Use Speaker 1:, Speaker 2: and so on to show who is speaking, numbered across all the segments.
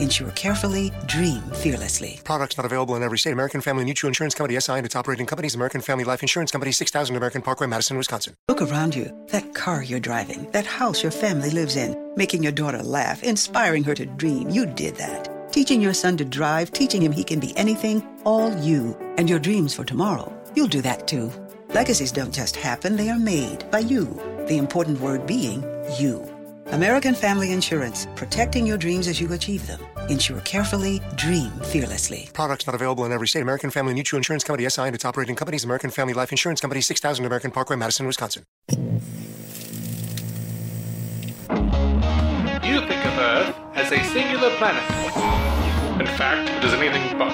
Speaker 1: Insure carefully, dream fearlessly.
Speaker 2: Products not available in every state. American Family Mutual Insurance Company SI and its operating companies, American Family Life Insurance Company, 6000 American Parkway, Madison, Wisconsin.
Speaker 1: Look around you. That car you're driving, that house your family lives in, making your daughter laugh, inspiring her to dream. You did that. Teaching your son to drive, teaching him he can be anything, all you. And your dreams for tomorrow. You'll do that too. Legacies don't just happen, they are made by you. The important word being you. American Family Insurance, protecting your dreams as you achieve them. Insure carefully, dream fearlessly.
Speaker 2: Products not available in every state. American Family Mutual Insurance Company SI and its operating companies, American Family Life Insurance Company, 6000 American Parkway, Madison, Wisconsin.
Speaker 3: You think of Earth as a singular planet. In fact, it is anything but.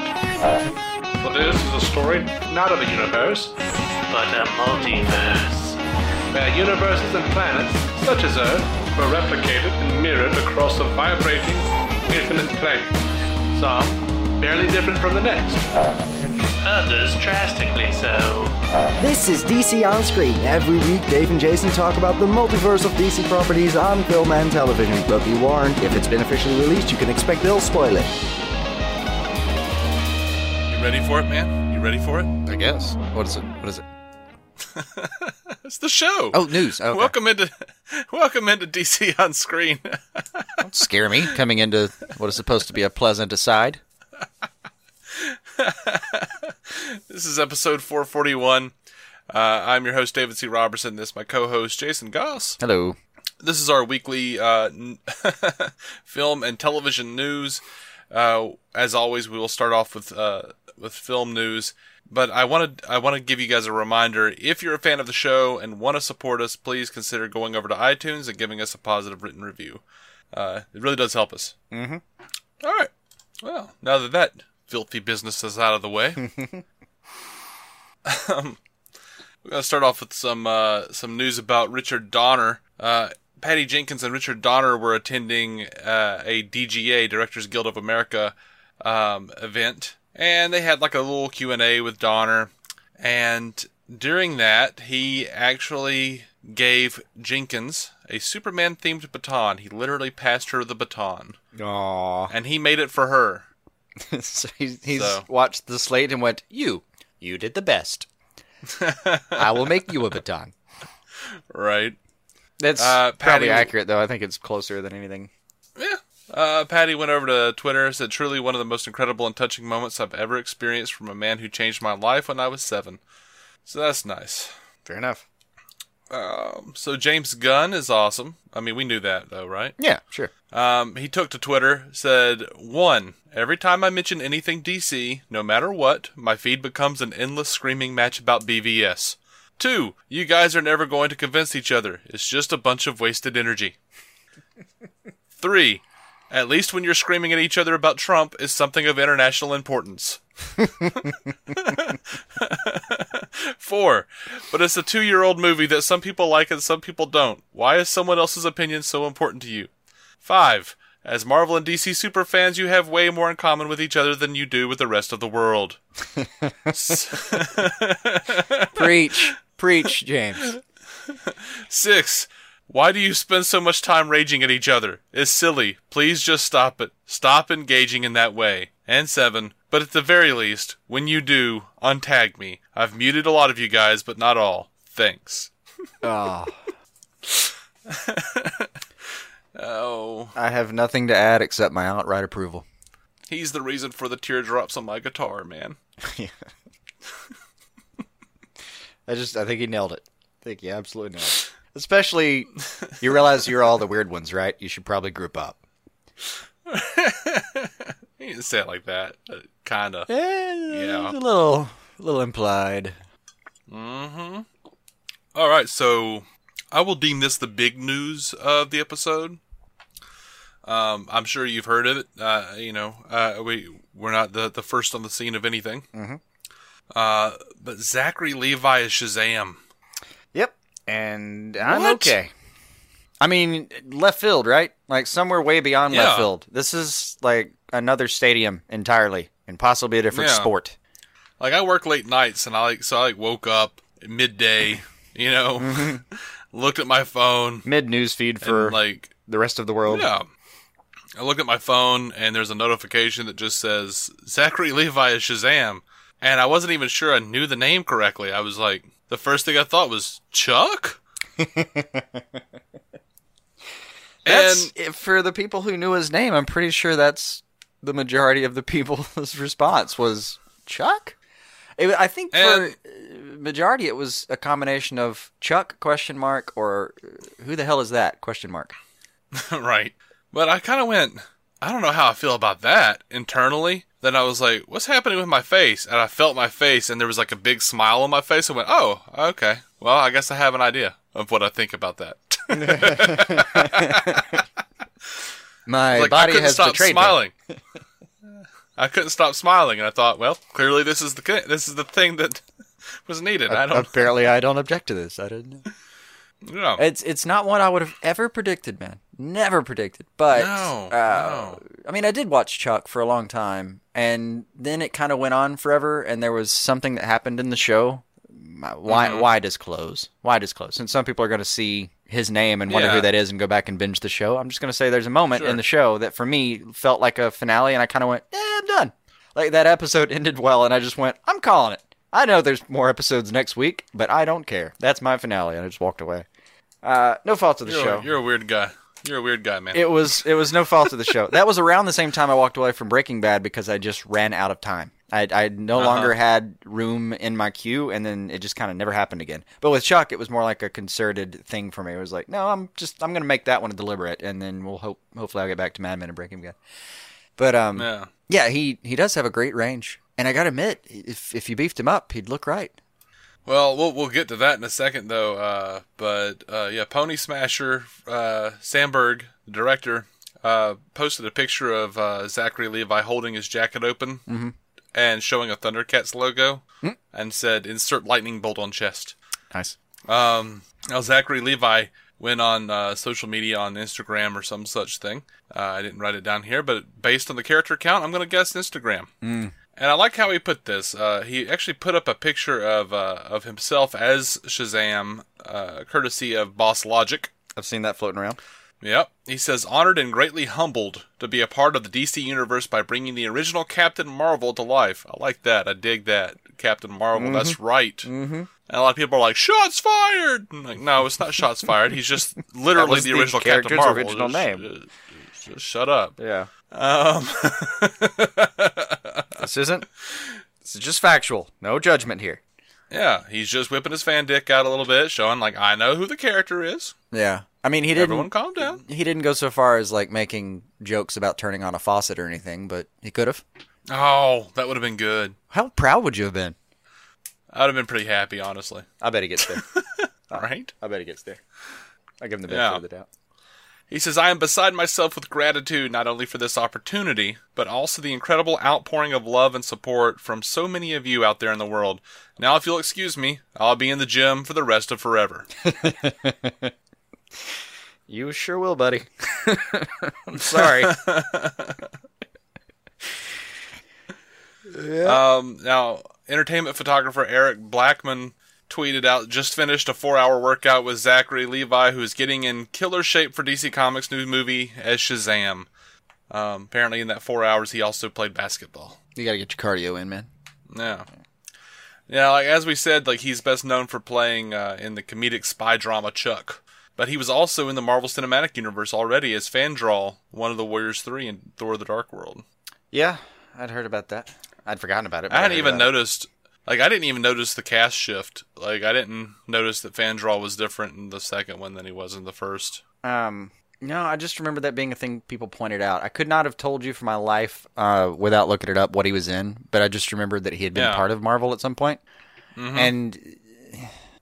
Speaker 3: For this is a story not of a universe,
Speaker 4: but a multiverse.
Speaker 3: Where universes and planets, such as Earth, were replicated and mirrored across a vibrating, infinite plane. Some barely different from the next.
Speaker 4: Others drastically so.
Speaker 5: This is DC On Screen. Every week, Dave and Jason talk about the multiverse of DC properties on film and television. But be warned, if it's been officially released, you can expect they'll spoil it.
Speaker 6: You ready for it, man? You ready for it?
Speaker 7: I guess. What is it? What is it?
Speaker 6: It's the show.
Speaker 7: Oh, news. Okay.
Speaker 6: Welcome into welcome into DC on screen.
Speaker 7: Don't scare me coming into what is supposed to be a pleasant aside.
Speaker 6: this is episode 441. Uh, I'm your host David C. Robertson. This is my co-host Jason Goss.
Speaker 7: Hello.
Speaker 6: This is our weekly uh, film and television news. Uh, as always, we will start off with uh, with film news. But I want to I want to give you guys a reminder. If you're a fan of the show and want to support us, please consider going over to iTunes and giving us a positive written review. Uh, it really does help us.
Speaker 7: Mm-hmm.
Speaker 6: All right. Well, now that that filthy business is out of the way, um, we're gonna start off with some uh, some news about Richard Donner. Uh, Patty Jenkins and Richard Donner were attending uh, a DGA Directors Guild of America um, event and they had like a little Q&A with Donner and during that he actually gave Jenkins a Superman themed baton. He literally passed her the baton.
Speaker 7: Aww.
Speaker 6: And he made it for her.
Speaker 7: so he's, he's
Speaker 6: So-
Speaker 7: watched the slate and went, "You, you did the best. I will make you a baton."
Speaker 6: Right.
Speaker 7: That's
Speaker 6: Uh,
Speaker 7: probably accurate, though. I think it's closer than anything.
Speaker 6: Uh, Patty went over to Twitter said, "Truly one of the most incredible and touching moments I've ever experienced from a man who changed my life when I was seven. So that's nice.
Speaker 7: Fair enough.
Speaker 6: Um, so James Gunn is awesome. I mean, we knew that though, right?
Speaker 7: Yeah, sure.
Speaker 6: Um, he took to Twitter, said, one, every time I mention anything DC, no matter what, my feed becomes an endless screaming match about BVS. Two, you guys are never going to convince each other. It's just a bunch of wasted energy. Three, at least when you're screaming at each other about Trump is something of international importance. Four, but it's a two year old movie that some people like and some people don't. Why is someone else's opinion so important to you? Five, as Marvel and DC super fans, you have way more in common with each other than you do with the rest of the world.
Speaker 7: Preach, preach, James.
Speaker 6: Six, why do you spend so much time raging at each other? It's silly. Please just stop it. Stop engaging in that way. And seven, but at the very least, when you do, untag me. I've muted a lot of you guys, but not all. Thanks.
Speaker 7: Oh,
Speaker 6: Oh,
Speaker 7: I have nothing to add except my outright approval.
Speaker 6: he's the reason for the teardrops on my guitar, man.
Speaker 7: I just, I think he nailed it. I think he absolutely nailed it. Especially, you realize you're all the weird ones, right? You should probably group up.
Speaker 6: you didn't say it like that. Kinda.
Speaker 7: Yeah, a little, a little implied.
Speaker 6: Mm-hmm. All right, so I will deem this the big news of the episode. Um, I'm sure you've heard of it. Uh, you know, uh, we we're not the the first on the scene of anything.
Speaker 7: Mm-hmm.
Speaker 6: Uh, but Zachary Levi is Shazam.
Speaker 7: And I'm
Speaker 6: What?
Speaker 7: okay. I mean, left field, right? Like somewhere way beyond
Speaker 6: Yeah.
Speaker 7: left field. This is like another stadium entirely, and possibly a different
Speaker 6: Yeah.
Speaker 7: sport.
Speaker 6: Like I work late nights, and I like so I like woke up midday, you know,
Speaker 7: Mm-hmm.
Speaker 6: looked at my phone
Speaker 7: Mid news feed for
Speaker 6: like
Speaker 7: the rest of the world.
Speaker 6: yeah. I look at my phone and there's a notification that just says Zachary Levi is Shazam, and I wasn't even sure I knew the name correctly. I was like, the first thing I thought was Chuck. And
Speaker 7: for the people who knew his name. I'm pretty sure that's the majority of the people's response was Chuck. It- I think for majority it was a combination of Chuck question mark or uh, who the hell is that question mark.
Speaker 6: right. But I kind of went, I don't know how I feel about that internally. Then I was like, what's happening with my face? And I felt my face, and there was like a big smile on my face. I went, oh, okay. Well, I guess I have an idea of what I think about that.
Speaker 7: My
Speaker 6: like, I
Speaker 7: body
Speaker 6: couldn't
Speaker 7: has
Speaker 6: stop
Speaker 7: betrayed me.
Speaker 6: smiling. I couldn't stop smiling, and I thought, well, clearly this is the this is the thing that was needed. I don't,
Speaker 7: Apparently, I don't object to this. I didn't. It's it's not what I would have ever predicted, man. Never predicted. But
Speaker 6: No,
Speaker 7: uh, I mean, I did watch Chuck for a long time, and then it kind of went on forever. And there was something that happened in the show. Why
Speaker 6: Mm-hmm.
Speaker 7: why disclose? Why disclose? Since some people are going to see his name and wonder
Speaker 6: Yeah.
Speaker 7: who that is and go back and binge the show, I'm just going to say there's a moment
Speaker 6: Sure.
Speaker 7: in the show that for me felt like a finale, and I kind of went, "Yeah, I'm done." Like that episode ended well, and I just went, "I'm calling it." I know there's more episodes next week, but I don't care. That's my finale, and I just walked away. Uh, no fault of the
Speaker 6: You're,
Speaker 7: show.
Speaker 6: a, you're a weird guy. You're a weird guy, man.
Speaker 7: It was it was no fault of the show. That was around the same time I walked away from Breaking Bad because I just ran out of time. I I no
Speaker 6: Uh-huh.
Speaker 7: longer had room in my queue, and then it just kind of never happened again. But with Chuck, it was more like a concerted thing for me. It was like, no, I'm just I'm gonna make that one deliberate, and then we'll hope hopefully I'll get back to Mad Men and Breaking Bad. But um,
Speaker 6: yeah.
Speaker 7: yeah, he he does have a great range, and I gotta admit, if if you beefed him up, he'd look right.
Speaker 6: Well, we'll we'll get to that in a second, though. Uh, but uh, yeah, Pony Smasher uh, Sandberg, the director, uh, posted a picture of uh, Zachary Levi holding his jacket open and showing a Thundercats logo, and said, "Insert lightning bolt on chest."
Speaker 7: Nice.
Speaker 6: Um, now Zachary Levi went on uh, social media on Instagram or some such thing. Uh, I didn't write it down here, but based on the character count, I'm going to guess Instagram. Mm. And I like how he put this. Uh, he actually put up a picture of uh, of himself as Shazam, uh, courtesy of BossLogic.
Speaker 7: I've seen that floating around.
Speaker 6: Yep. He says, honored and greatly humbled to be a part of the DC universe by bringing the original Captain Marvel to life. I like that. I dig that. Captain Marvel. That's right. Mm-hmm. And a lot of people are like, shots fired. I'm like, no, it's not shots fired. He's just literally the
Speaker 7: the
Speaker 6: original Captain Marvel.
Speaker 7: original
Speaker 6: Just-
Speaker 7: name.
Speaker 6: Just, just shut up.
Speaker 7: Yeah.
Speaker 6: Um,
Speaker 7: This isn't. This is just factual. No judgment here.
Speaker 6: yeah, he's just whipping his fan dick out a little bit, showing like, I know who the character is.
Speaker 7: Yeah. I mean, he didn't.
Speaker 6: Everyone calm down.
Speaker 7: he didn't go so far as like making jokes about turning on a faucet or anything, but he could have.
Speaker 6: Oh, that would have been good.
Speaker 7: How proud would you have been?
Speaker 6: I'd have been pretty happy, honestly.
Speaker 7: I bet he gets there.
Speaker 6: Right?
Speaker 7: I bet he gets there. I give him the
Speaker 6: Yeah.
Speaker 7: benefit of the doubt.
Speaker 6: He says, I am beside myself with gratitude not only for this opportunity, but also the incredible outpouring of love and support from so many of you out there in the world. Now, if you'll excuse me, I'll be in the gym for the rest of forever.
Speaker 7: You sure will, buddy. I'm sorry.
Speaker 6: Um, now, entertainment photographer Eric Blackman tweeted out, just finished a four hour workout with Zachary Levi, who is getting in killer shape for DC Comics' new movie as Shazam. Um, apparently, in that four hours, he also played basketball.
Speaker 7: you gotta get your cardio in, man.
Speaker 6: Yeah. Yeah, like as we said, like he's best known for playing uh, in the comedic spy drama Chuck. But he was also in the Marvel Cinematic Universe already as Fandral, one of the Warriors Three in Thor: The Dark World.
Speaker 7: Yeah, I'd heard about that. I'd forgotten about it.
Speaker 6: I hadn't even noticed, like I didn't even notice the cast shift. Like I didn't notice that Fandral was different in the second one than he was in the first.
Speaker 7: Um, no, I just remember that being a thing people pointed out. I could not have told you for my life uh, without looking it up what he was in, but I just remembered that he had been
Speaker 6: Yeah.
Speaker 7: part of Marvel at some point. And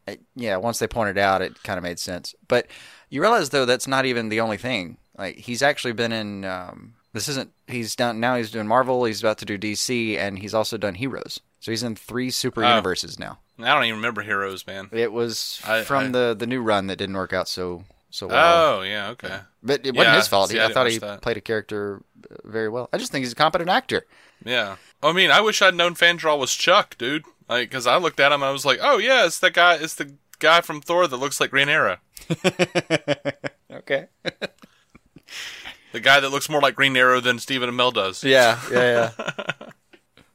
Speaker 7: uh, yeah, once they pointed out, it kind of made sense. But you realize though that's not even the only thing. Like he's actually been in. Um, this isn't. He's done now. He's doing Marvel. He's about to do DC, and he's also done Heroes. So he's in three super
Speaker 6: Oh.
Speaker 7: universes now.
Speaker 6: I don't even remember Heroes, man.
Speaker 7: It was
Speaker 6: I-
Speaker 7: from
Speaker 6: I-
Speaker 7: the the new run that didn't work out so so well.
Speaker 6: Oh, yeah, okay.
Speaker 7: But it wasn't
Speaker 6: Yeah,
Speaker 7: his fault.
Speaker 6: see,
Speaker 7: He-
Speaker 6: I
Speaker 7: I, thought he
Speaker 6: that.
Speaker 7: played a character uh, very well. I just think he's a competent actor.
Speaker 6: Yeah. I mean, I wish I'd known Fandral was Chuck, dude. Like, because I looked at him, and I was like, oh yeah, it's the guy. It's the guy from Thor that looks like Green Arrow.
Speaker 7: Okay.
Speaker 6: The guy that looks more like Green Arrow than Stephen Amell does.
Speaker 7: Yeah, yeah, yeah.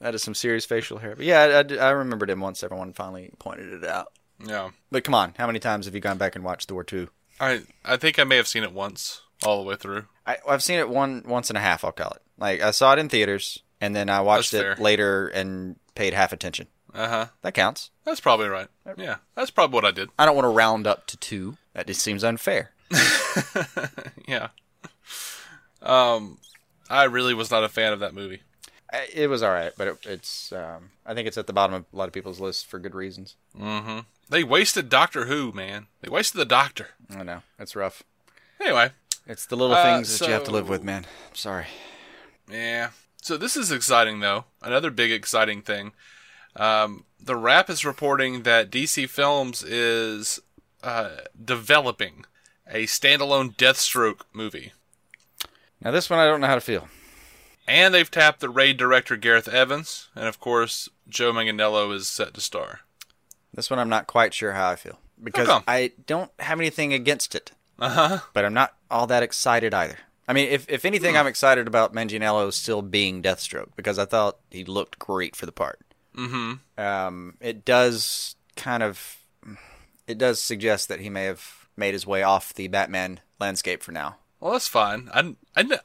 Speaker 7: that is some serious facial hair. But yeah, I, I remembered him once everyone finally pointed it out.
Speaker 6: Yeah.
Speaker 7: But come on, how many times have you gone back and watched Thor 2?
Speaker 6: I I think I may have seen it once, all the way through.
Speaker 7: I, I've seen it one once and a half, I'll call it. Like, I saw it in theaters, and then I watched
Speaker 6: That's
Speaker 7: it
Speaker 6: fair.
Speaker 7: later and paid half attention.
Speaker 6: Uh huh.
Speaker 7: That counts.
Speaker 6: That's probably right. Yeah, that's probably what I did.
Speaker 7: I don't want to round up to two. That just seems unfair.
Speaker 6: Yeah. Um, I really was not a fan of that movie.
Speaker 7: It was all right, but it, it's. Um, I think it's at the bottom of a lot of people's lists for good reasons.
Speaker 6: They wasted Doctor Who, man. They wasted the Doctor.
Speaker 7: I know it's rough.
Speaker 6: Anyway,
Speaker 7: It's the little
Speaker 6: Uh,
Speaker 7: things that you have to live with, man. I'm sorry.
Speaker 6: Yeah. So this is exciting, though. Another big exciting thing. Um, the Wrap is reporting that DC Films is uh, developing a standalone Deathstroke movie,
Speaker 7: Now this one, I don't know how to feel.
Speaker 6: And they've tapped the Raid director Gareth Evans, and of course Joe Manganiello is set to star.
Speaker 7: This one, I'm not quite sure how I feel because? I don't have anything against it,
Speaker 6: Uh huh.
Speaker 7: but I'm not all that excited either. I mean, if if anything, I'm excited about Manganiello still being Deathstroke because I thought he looked great for the part. Mm-hmm. Um, it does kind of, it does suggest that he may have made his way off the Batman landscape for now.
Speaker 6: Well, that's fine. I, I,
Speaker 7: That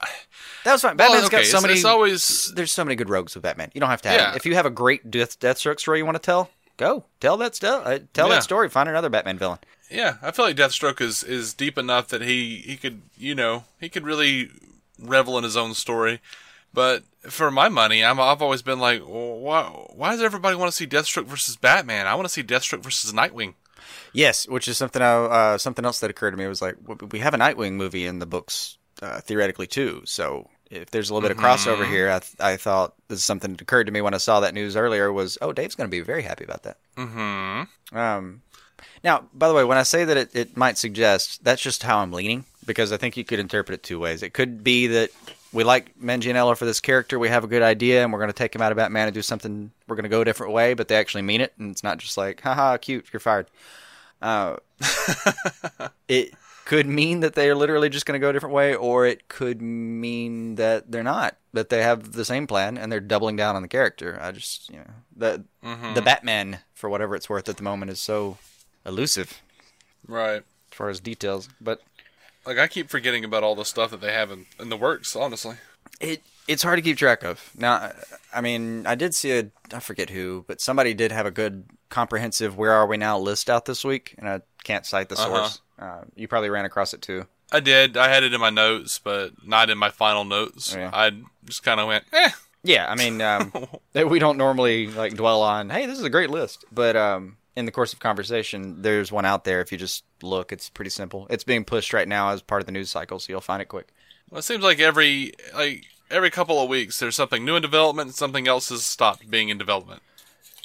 Speaker 7: was fine.
Speaker 6: Well,
Speaker 7: Batman's got so
Speaker 6: it's-
Speaker 7: many.
Speaker 6: it's always-
Speaker 7: there's so many good rogues with Batman. You don't have to have.
Speaker 6: Yeah.
Speaker 7: If you have a great Death Deathstroke story you want to tell, go tell that sto- uh, Tell
Speaker 6: Yeah.
Speaker 7: that story. Find another Batman villain.
Speaker 6: yeah, I feel like Deathstroke is is deep enough that he he could you know he could really revel in his own story. But for my money, I'm I've always been like, well, why why does everybody want to see Deathstroke versus Batman? I want to see Deathstroke versus Nightwing.
Speaker 7: Yes, which is something I, uh, something else that occurred to me was like we have a Nightwing movie in the books uh, theoretically too. So if there's a little bit of crossover here, I, th- I thought this is something that occurred to me when I saw that news earlier. Was oh, Dave's going to be very happy about that. Mm-hmm. Um, now, by the way, when I say that it, it might suggest, that's just how I'm leaning because I think you could interpret it two ways. It could be that we like Manganiello for this character, we have a good idea, and we're going to take him out of Batman and do something. We're going to go a different way, but they actually mean it, and it's not just like, haha, cute, you're fired. Uh, it could mean that they are literally just going to go a different way, or it could mean that they're not. That they have the same plan and they're doubling down on the character. I just, you know, the
Speaker 6: Mm-hmm.
Speaker 7: the Batman, for whatever it's worth at the moment, is so elusive
Speaker 6: Right.
Speaker 7: as far as details. But
Speaker 6: Like I keep forgetting about all the stuff that they have in, in the works. Honestly.
Speaker 7: it it's hard to keep track of. Now, I mean, I did see a I forget who, but somebody did have a good comprehensive "Where Are We Now" list out this week, and I can't cite the
Speaker 6: Uh-huh.
Speaker 7: source. uh you probably ran across it too.
Speaker 6: I did. I had it in my notes, but not in my final notes.
Speaker 7: Yeah.
Speaker 6: I just kind of went, eh.
Speaker 7: Yeah, I mean, um, we don't normally like dwell on. Hey, this is a great list, but um, in the course of conversation, there's one out there. If you just look, it's pretty simple. It's being pushed right now as part of the news cycle, so you'll find it quick.
Speaker 6: Well, it seems like every like every couple of weeks there's something new in development and something else has stopped being in development,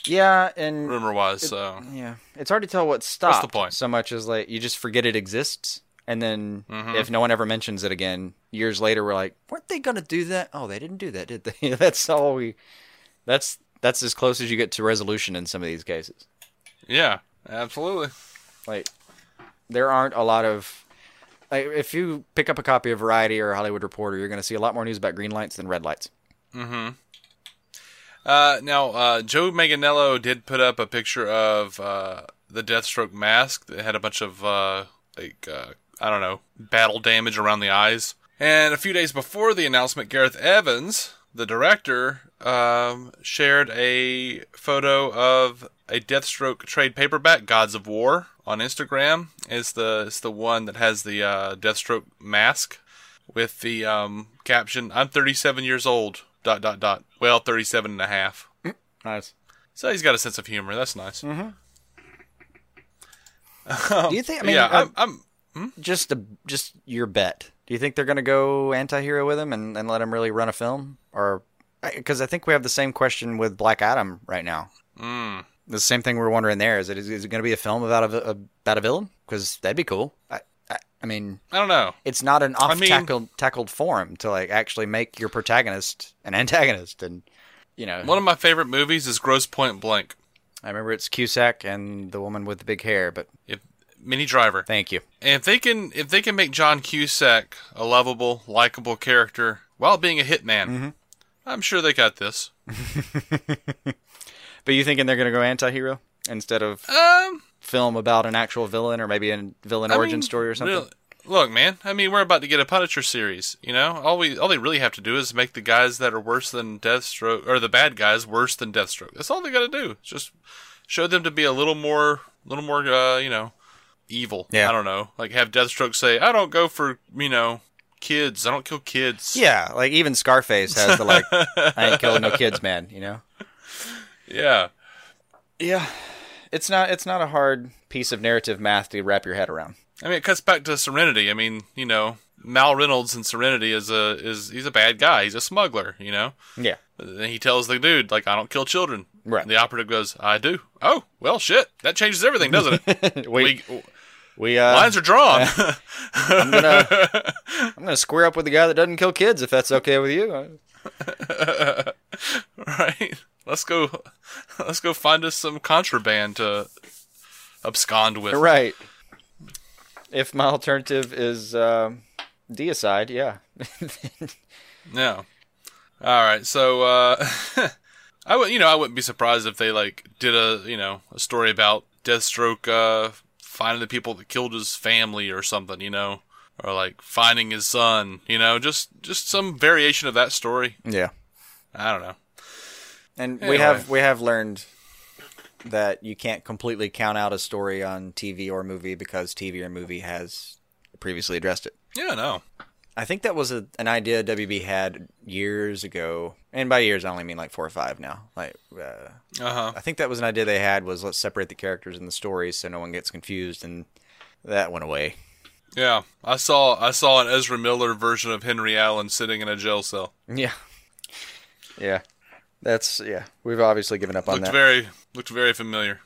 Speaker 7: Yeah, and
Speaker 6: rumor wise. So
Speaker 7: yeah, it's hard to tell what stopped.
Speaker 6: point?
Speaker 7: So much as like you just forget it exists, and then
Speaker 6: Mm-hmm.
Speaker 7: if no one ever mentions it again, years later, we're like, weren't they gonna do that? Oh, they didn't do that, did they? that's all we. That's that's as close as you get to resolution in some of these cases.
Speaker 6: Yeah, absolutely.
Speaker 7: Like, there aren't a lot of. Like, if you pick up a copy of Variety or Hollywood Reporter, you're going to see a lot more news about green lights than red lights. Mm-hmm.
Speaker 6: Uh, now uh, Joe Manganiello did put up a picture of uh, the Deathstroke mask that had a bunch of uh, like uh, I don't know battle damage around the eyes. And a few days before the announcement, Gareth Evans, the director, um, shared a photo of a Deathstroke trade paperback, Gods of War, on Instagram. Is the it's the one that has the uh, Deathstroke mask with the um, caption, "I'm 37 years old." Dot dot dot. Well, 37 and a half.
Speaker 7: Nice.
Speaker 6: So he's got a sense of humor. That's nice.
Speaker 7: Do you think? I mean,
Speaker 6: yeah,
Speaker 7: uh,
Speaker 6: I'm, I'm.
Speaker 7: just a, just your bet. Do you think they're going to go anti-hero with him and, and let him really run a film, or because I, think we have the same question with Black Adam right now.
Speaker 6: Mm.
Speaker 7: The same thing we're wondering there is it is, is it going to be a film about a, about a villain? Because that'd be cool. I, I, I mean,
Speaker 6: I don't know.
Speaker 7: it's not an
Speaker 6: I
Speaker 7: off
Speaker 6: mean-
Speaker 7: tackled tackled form to like actually make your protagonist an antagonist, and you know,
Speaker 6: One of my favorite movies is Grosse Pointe Blank.
Speaker 7: I remember it's Cusack and the woman with the big hair, but
Speaker 6: If Minnie Driver.
Speaker 7: thank you.
Speaker 6: And if they can if they can make John Cusack a lovable, likable character while being a hitman,
Speaker 7: Mm-hmm.
Speaker 6: I'm sure they got this.
Speaker 7: But you thinking they're going to go anti-hero instead of
Speaker 6: Um,
Speaker 7: film about an actual villain or maybe a villain
Speaker 6: I
Speaker 7: origin
Speaker 6: mean,
Speaker 7: story or something?
Speaker 6: look, man. I mean, we're about to get a Punisher series. You know, all we all they really have to do is make the guys that are worse than Deathstroke or the bad guys worse than Deathstroke. That's all they got to do. It's Just show them to be a little more, little more, uh, you know, evil.
Speaker 7: Yeah.
Speaker 6: I don't know. Like have Deathstroke say, "I don't go for you know kids. I don't kill kids."
Speaker 7: Yeah, like even Scarface has the like, I ain't killing no kids, man. You know.
Speaker 6: Yeah.
Speaker 7: Yeah, it's not it's not a hard piece of narrative math to wrap your head around.
Speaker 6: I mean, it cuts back to Serenity. I mean, you know, Mal Reynolds in Serenity is a is he's a bad guy. He's a smuggler. You know,
Speaker 7: Yeah.
Speaker 6: and he tells the dude like, "I don't kill children."
Speaker 7: Right.
Speaker 6: And the operative goes, "I do." Oh, well, shit. That changes everything, doesn't it?
Speaker 7: We
Speaker 6: we,
Speaker 7: we uh,
Speaker 6: lines are drawn.
Speaker 7: I'm gonna I'm gonna square up with the guy that doesn't kill kids if that's okay with you.
Speaker 6: right. Let's go. Let's go find us some contraband to abscond with.
Speaker 7: Right. If my alternative is um, deicide, yeah.
Speaker 6: Yeah. All right. So, uh, I would, you know, I wouldn't be surprised if they like did a, you know, a story about Deathstroke uh, finding the people that killed his family or something, you know, or like finding his son, you know, just just some variation of that story.
Speaker 7: yeah.
Speaker 6: I don't know.
Speaker 7: And we have we have learned that you can't completely count out a story on TV or movie because TV or movie has previously addressed it.
Speaker 6: Yeah, no.
Speaker 7: I think that was a, an idea WB had years ago, and by years I only mean like four or five now. Like, uh,
Speaker 6: Uh huh.
Speaker 7: I think that was an idea they had was let's separate the characters and the stories so no one gets confused, and that went away.
Speaker 6: Yeah, I saw I saw an Ezra Miller version of Henry Allen sitting in a jail cell.
Speaker 7: Yeah, yeah, that's yeah. We've obviously given up on
Speaker 6: Looked
Speaker 7: that.
Speaker 6: very looked very familiar.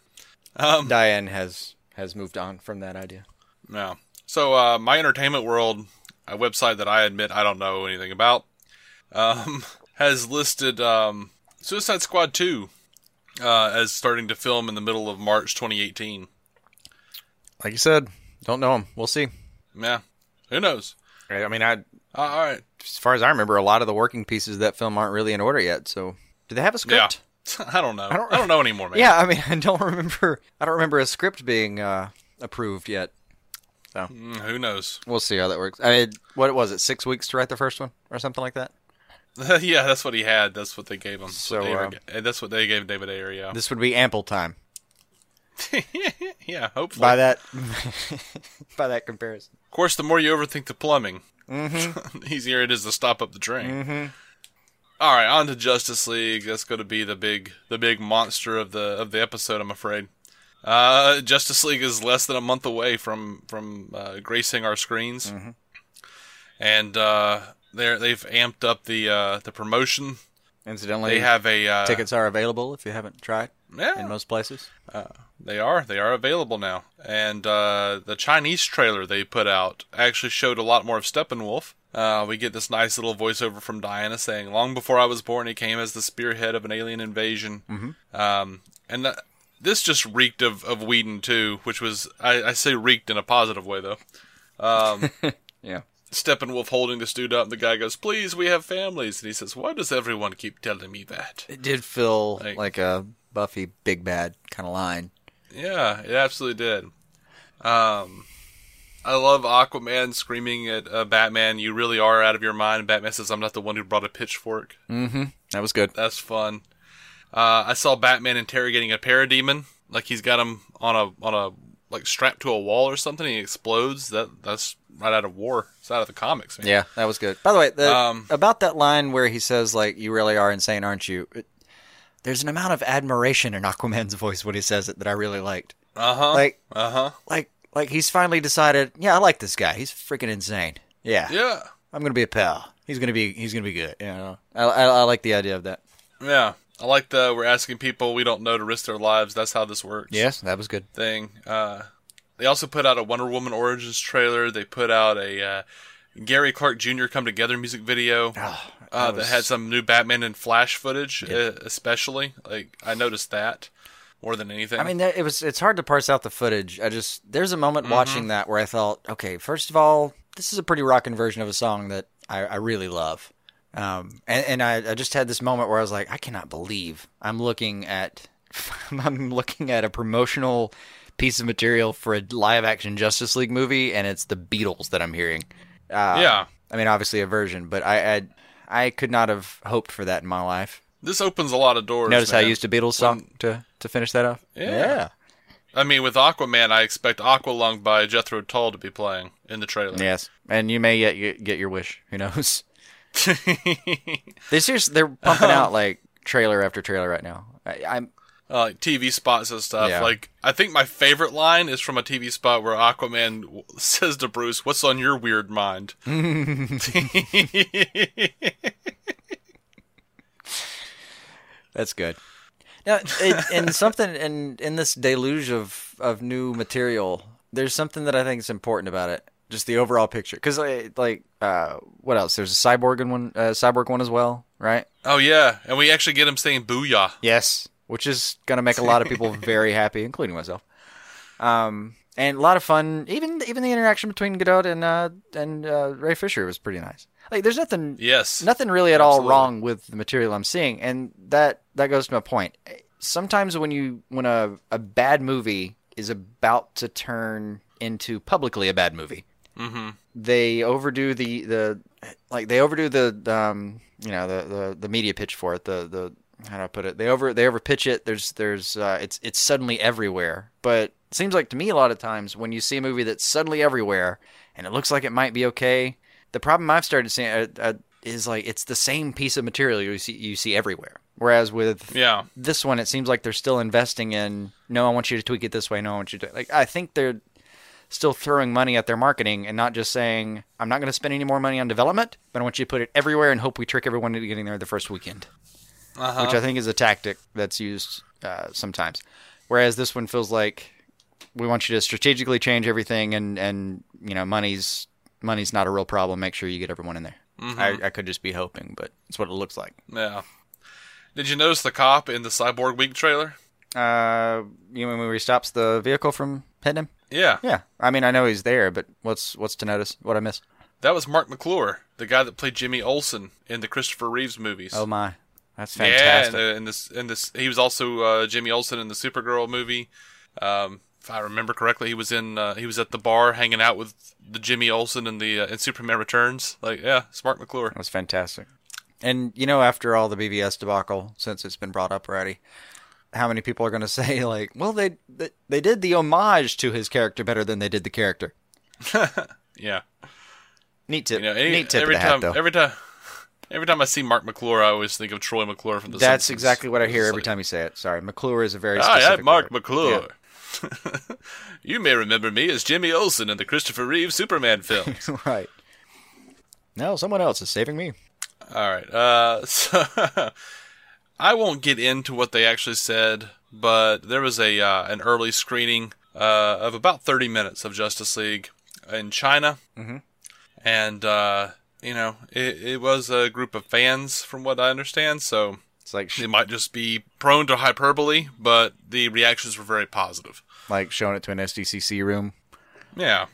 Speaker 6: Um,
Speaker 7: Diane has has moved on from that idea.
Speaker 6: Yeah. So, uh, my entertainment world, a website that I admit I don't know anything about, um, has listed um, Suicide Squad 2 uh, as starting to film in the middle of March 2018.
Speaker 7: Like you said, don't know him. We'll see.
Speaker 6: Yeah. Who knows?
Speaker 7: I mean, I
Speaker 6: Uh, all right.
Speaker 7: as far as I remember, a lot of the working pieces of that film aren't really in order yet. So, do they have a
Speaker 6: Yeah.
Speaker 7: script?
Speaker 6: I don't know. I don't, know anymore, man.
Speaker 7: Yeah, I mean, I don't remember. I don't remember a script being uh, approved yet.
Speaker 6: Mm, who knows?
Speaker 7: We'll see how that works. I mean, what was it? Six weeks to write the first one, or something like that.
Speaker 6: yeah, that's what he had. That's what they gave him. That's
Speaker 7: So,
Speaker 6: what they
Speaker 7: uh,
Speaker 6: that's what they gave David Ayer. Yeah.
Speaker 7: This would be ample time
Speaker 6: yeah. Hopefully.
Speaker 7: by that. by that comparison.
Speaker 6: Of course, the more you overthink the plumbing, the easier it is to stop up the drain. All right, on to Justice League. That's going to be the big, the big monster of the of the episode. I'm afraid. Uh, Justice League is less than a month away from from uh, gracing our screens, and uh, they're they've amped up the uh, the promotion.
Speaker 7: Incidentally,
Speaker 6: They have a uh,
Speaker 7: tickets are available if you haven't tried
Speaker 6: Yeah,
Speaker 7: in most places.
Speaker 6: They are. They are available now. And uh, the Chinese trailer they put out actually showed a lot more of Steppenwolf. Uh, we get this nice little voiceover from Diana saying, "Long before I was born, he came as the spearhead of an alien invasion." Mm-hmm. Um, and that, this just reeked of, of Whedon too, which was I, I say reeked in a positive way though. Um,
Speaker 7: Yeah.
Speaker 6: Steppenwolf holding this dude up, and the guy goes, "Please, we have families." And he says, "Why does everyone keep telling me that?"
Speaker 7: It did feel
Speaker 6: Like-
Speaker 7: like a Buffy big bad kind of line.
Speaker 6: Yeah, it absolutely did. Um, I love Aquaman screaming at uh, Batman, "You really are out of your mind." Batman says, "I'm not the one who brought a pitchfork."
Speaker 7: That was good.
Speaker 6: That's fun. Uh, I saw Batman interrogating a parademon, like he's got him on a on a like strapped to a wall or something. And he explodes. That that's right out of War. It's out of the comics. Man.
Speaker 7: Yeah, that was good. By the way, the,
Speaker 6: Um,
Speaker 7: about that line where he says like "You really are insane, aren't you?" It, there's an amount of admiration in Aquaman's voice when he says it that I really liked.
Speaker 6: Uh huh.
Speaker 7: Like,
Speaker 6: Uh huh.
Speaker 7: like, like he's finally decided. Yeah, I like this guy. He's freaking insane. Yeah,
Speaker 6: Yeah.
Speaker 7: I'm gonna be a pal. He's gonna be he's gonna be good. You know, I, I, I like the idea of that.
Speaker 6: Yeah, I like the we're asking people we don't know to risk their lives. That's how this works.
Speaker 7: Yes, that was good.
Speaker 6: thing. Uh, they also put out a Wonder Woman Origins trailer. They put out a uh, Gary Clark Jr. Come Together music video uh, that had some new Batman and Flash footage, uh, especially. Like I noticed that more than anything.
Speaker 7: I mean, that, it was it's hard to parse out the footage. I just there's a moment
Speaker 6: Mm-hmm.
Speaker 7: watching that where I thought, okay, first of all, this is a pretty rocking version of a song that I, I really love. Um, and, and I, I just had this moment where I was like, I cannot believe I'm looking at I'm looking at a promotional piece of material for a live action Justice League movie, and it's the Beatles that I'm hearing. Uh,
Speaker 6: yeah,
Speaker 7: I mean, obviously a version, but I, I I could not have hoped for that in my life.
Speaker 6: this opens a lot of doors.
Speaker 7: Notice how I used a Beatles song to to finish that off.
Speaker 6: Yeah. I mean, with Aquaman, I expect Aqualung by Jethro Tull to be playing in the trailer.
Speaker 7: Yes, and you may yet get, get your wish. Who knows? they seriously, they're pumping out like trailer after trailer right now. I, I'm
Speaker 6: uh, like TV spots and stuff.
Speaker 7: Yeah.
Speaker 6: Like, I think my favorite line is from a TV spot where Aquaman w- says to Bruce, "What's on your weird mind?"
Speaker 7: that's good. Now, it, and something in in this deluge of of new material, there's something that I think is important about it. Just the overall picture, because like, like uh, what else? There's a cyborg in one, uh, cyborg one as well, right?
Speaker 6: oh yeah, and we actually get him saying "booyah."
Speaker 7: Yes, which is going to make a lot of people very happy, including myself. Um, and a lot of fun. Even even the interaction between Gadot and uh, and uh, Ray Fisher was pretty nice. Like, there's nothing,
Speaker 6: Yes.
Speaker 7: nothing really at all wrong with the material I'm seeing, and that that goes to my point. Sometimes when you when a a bad movie is about to turn into publicly a bad movie, they overdo the the like they overdo the um you know the the, the media pitch for it the the how do I put it? They over they over pitch it. There's there's uh, it's it's suddenly everywhere. But it seems like to me a lot of times when you see a movie that's suddenly everywhere and it looks like it might be okay the problem I've started seeing uh, uh, is like it's the same piece of material you see you see everywhere. Whereas with
Speaker 6: Yeah.
Speaker 7: this one it seems like they're still investing in no i want you to tweak it this way. No i want you to like i think they're still throwing money at their marketing and not just saying i'm not going to spend any more money on development but i want you to put it everywhere and hope we trick everyone into getting there the first weekend
Speaker 6: Uh-huh.
Speaker 7: which i think is a tactic that's used uh, sometimes whereas this one feels like we want you to strategically change everything and and you know money's money's not a real problem make sure you get everyone in there I, I could just be hoping but it's what it looks like
Speaker 6: Yeah. Did you notice the cop in the Cyborg Week trailer?
Speaker 7: Uh, you mean where he stops the vehicle from hitting him?
Speaker 6: Yeah.
Speaker 7: Yeah, I mean I know he's there, but what's what's to notice? What I miss?
Speaker 6: That was Marc McClure, the guy that played Jimmy Olsen in the Christopher Reeves movies.
Speaker 7: Oh my, that's fantastic.
Speaker 6: Yeah, and, uh, in this, in this, he was also uh, Jimmy Olsen in the Supergirl movie. Um, if I remember correctly, he was in, uh, he was at the bar hanging out with the Jimmy Olsen in the uh, in Superman Returns. Like, yeah, it's Marc McClure.
Speaker 7: That was fantastic. And you know, after all the BVS debacle, since it's been brought up already, how many people are going to say like, "Well, they, they they did the homage to his character better than they did the character."
Speaker 6: Yeah,
Speaker 7: Neat tip.
Speaker 6: you know, any,
Speaker 7: Neat tip
Speaker 6: every
Speaker 7: hat,
Speaker 6: time,
Speaker 7: though.
Speaker 6: every time, every time I see Marc McClure, I always think of Troy McClure from the.
Speaker 7: That's
Speaker 6: Simpsons.
Speaker 7: exactly what I hear every
Speaker 6: like,
Speaker 7: time you say it. Sorry, McClure is a very
Speaker 6: Hi,
Speaker 7: specific
Speaker 6: I'm Marc
Speaker 7: word.
Speaker 6: McClure. you may remember me as Jimmy Olsen in the Christopher Reeve Superman film.
Speaker 7: Right. Now someone else is saving me.
Speaker 6: All right. Uh, so I won't get into what they actually said, but there was a uh, an early screening uh, of about 30 minutes of Justice League in China, mm-hmm. and uh, you know it, it was a group of fans, from what I understand. So
Speaker 7: It's like sh-
Speaker 6: it might just be prone to hyperbole, but the reactions were very positive.
Speaker 7: like showing it to an SDCC room.
Speaker 6: Yeah.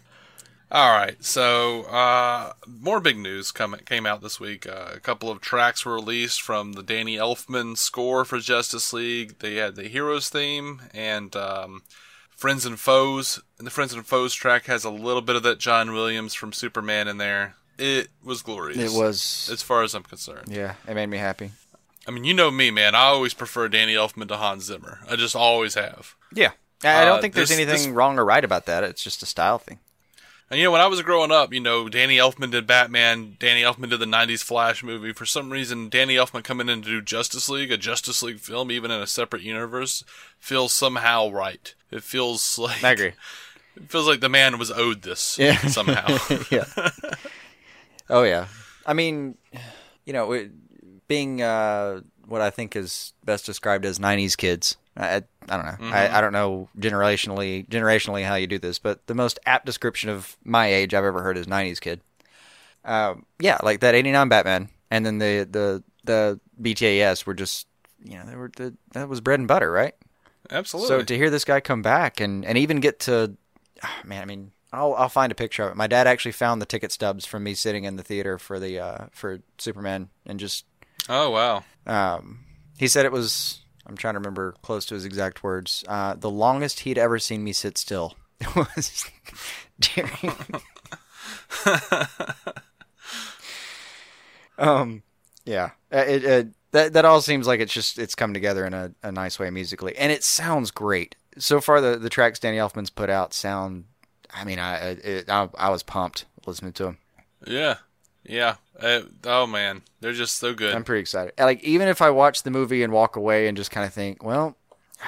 Speaker 6: All right. So, uh, more big news come, came out this week. Uh, a couple of tracks were released from the Danny Elfman score for Justice League. They had the Heroes theme and um, Friends and Foes. And the Friends and Foes track has a little bit of that John Williams from Superman in there. It was glorious.
Speaker 7: It was.
Speaker 6: as far as I'm concerned.
Speaker 7: Yeah, it made me happy.
Speaker 6: I mean, you know me, man. I always prefer Danny Elfman to Hans Zimmer. I just always have.
Speaker 7: Yeah. I don't
Speaker 6: Uh,
Speaker 7: think there's
Speaker 6: this-
Speaker 7: anything
Speaker 6: this-
Speaker 7: wrong or right about that. It's just a style thing.
Speaker 6: And you know, when I was growing up, you know, Danny Elfman did Batman, Danny Elfman did the '90s Flash movie. For some reason, Danny Elfman coming in to do Justice League, a Justice League film, even in a separate universe, feels somehow right. It feels like
Speaker 7: I agree.
Speaker 6: It feels like the man was owed this
Speaker 7: Yeah.
Speaker 6: somehow.
Speaker 7: yeah. Oh yeah. I mean, you know, it, being uh, what I think is best described as '90s kids. I, I don't know. I, I don't know generationally generationally how you do this, but the most apt description of my age I've ever heard is '90s kid. Um, yeah, like that '89 Batman, and then the the the BTAS were just you know they were the, that was bread and butter, right?
Speaker 6: Absolutely.
Speaker 7: So to hear this guy come back and, and even get to, ah, man, I mean, I'll I'll find a picture of it. My dad actually found the ticket stubs from me sitting in the theater for the uh, for Superman, and just
Speaker 6: oh wow.
Speaker 7: um, he said it was. I'm trying to remember close to his exact words. Uh, the longest he'd ever seen me sit still was during. um, yeah, Uh, it, it that that all seems like it's just it's come together in a, a nice way musically, and it sounds great. So far, the the tracks Danny Elfman's put out sound. I mean, I it, I, I was pumped listening to them.
Speaker 6: Yeah. Yeah. Uh, oh man, they're just so good.
Speaker 7: I'm pretty excited. Like even if I watch the movie and walk away and just kind of think, well,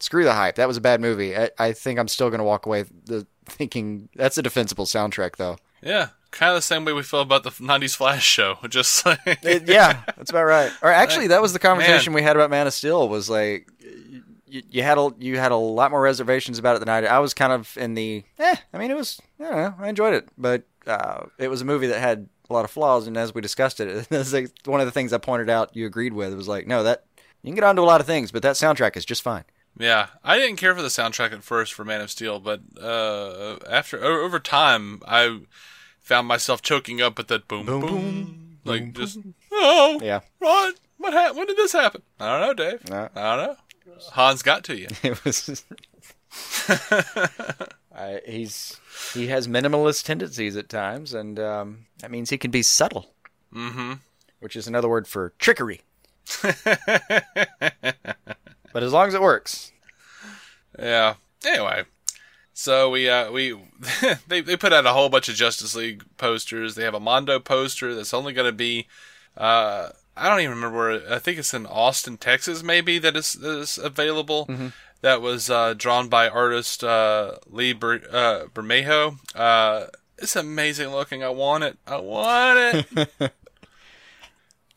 Speaker 7: screw the hype. That was a bad movie. I, I think I'm still gonna walk away the, thinking that's a defensible soundtrack though.
Speaker 6: yeah. Kind of the same way we feel about the '90s Flash show. Just like
Speaker 7: It- yeah, that's about right. Or actually, that was the conversation we had about Man of Steel. Was like you, you had a you had a lot more reservations about it than I did. I was kind of in the eh. I mean, it was I don't know. I enjoyed it, but uh, it was a movie that had a lot of flaws. And as we discussed it, like one of the things I pointed out. You agreed with. Was like, no, that you can get onto a lot of things, but that soundtrack is just fine.
Speaker 6: Yeah, I didn't care for the soundtrack at first for Man of Steel, but uh, after over time, I found myself choking up at that boom boom, boom like just oh
Speaker 7: Yeah.
Speaker 6: what what ha- when did this happen? I don't know, Dave.
Speaker 7: No.
Speaker 6: I don't know. Hans got to you.
Speaker 7: It was. I, he's he has minimalist tendencies at times, and um, that means he can be subtle. Mm-hmm. Which is another word for trickery. but as long as it works,
Speaker 6: Yeah. Anyway, so we uh we they they put out a whole bunch of Justice League posters. They have a Mondo poster that's only going to be uh I don't even remember where I think it's in Austin, Texas maybe that is, that is available. That was uh, drawn by artist uh, Lee Ber- uh, Bermejo. Uh, it's amazing looking. I want it. I want it.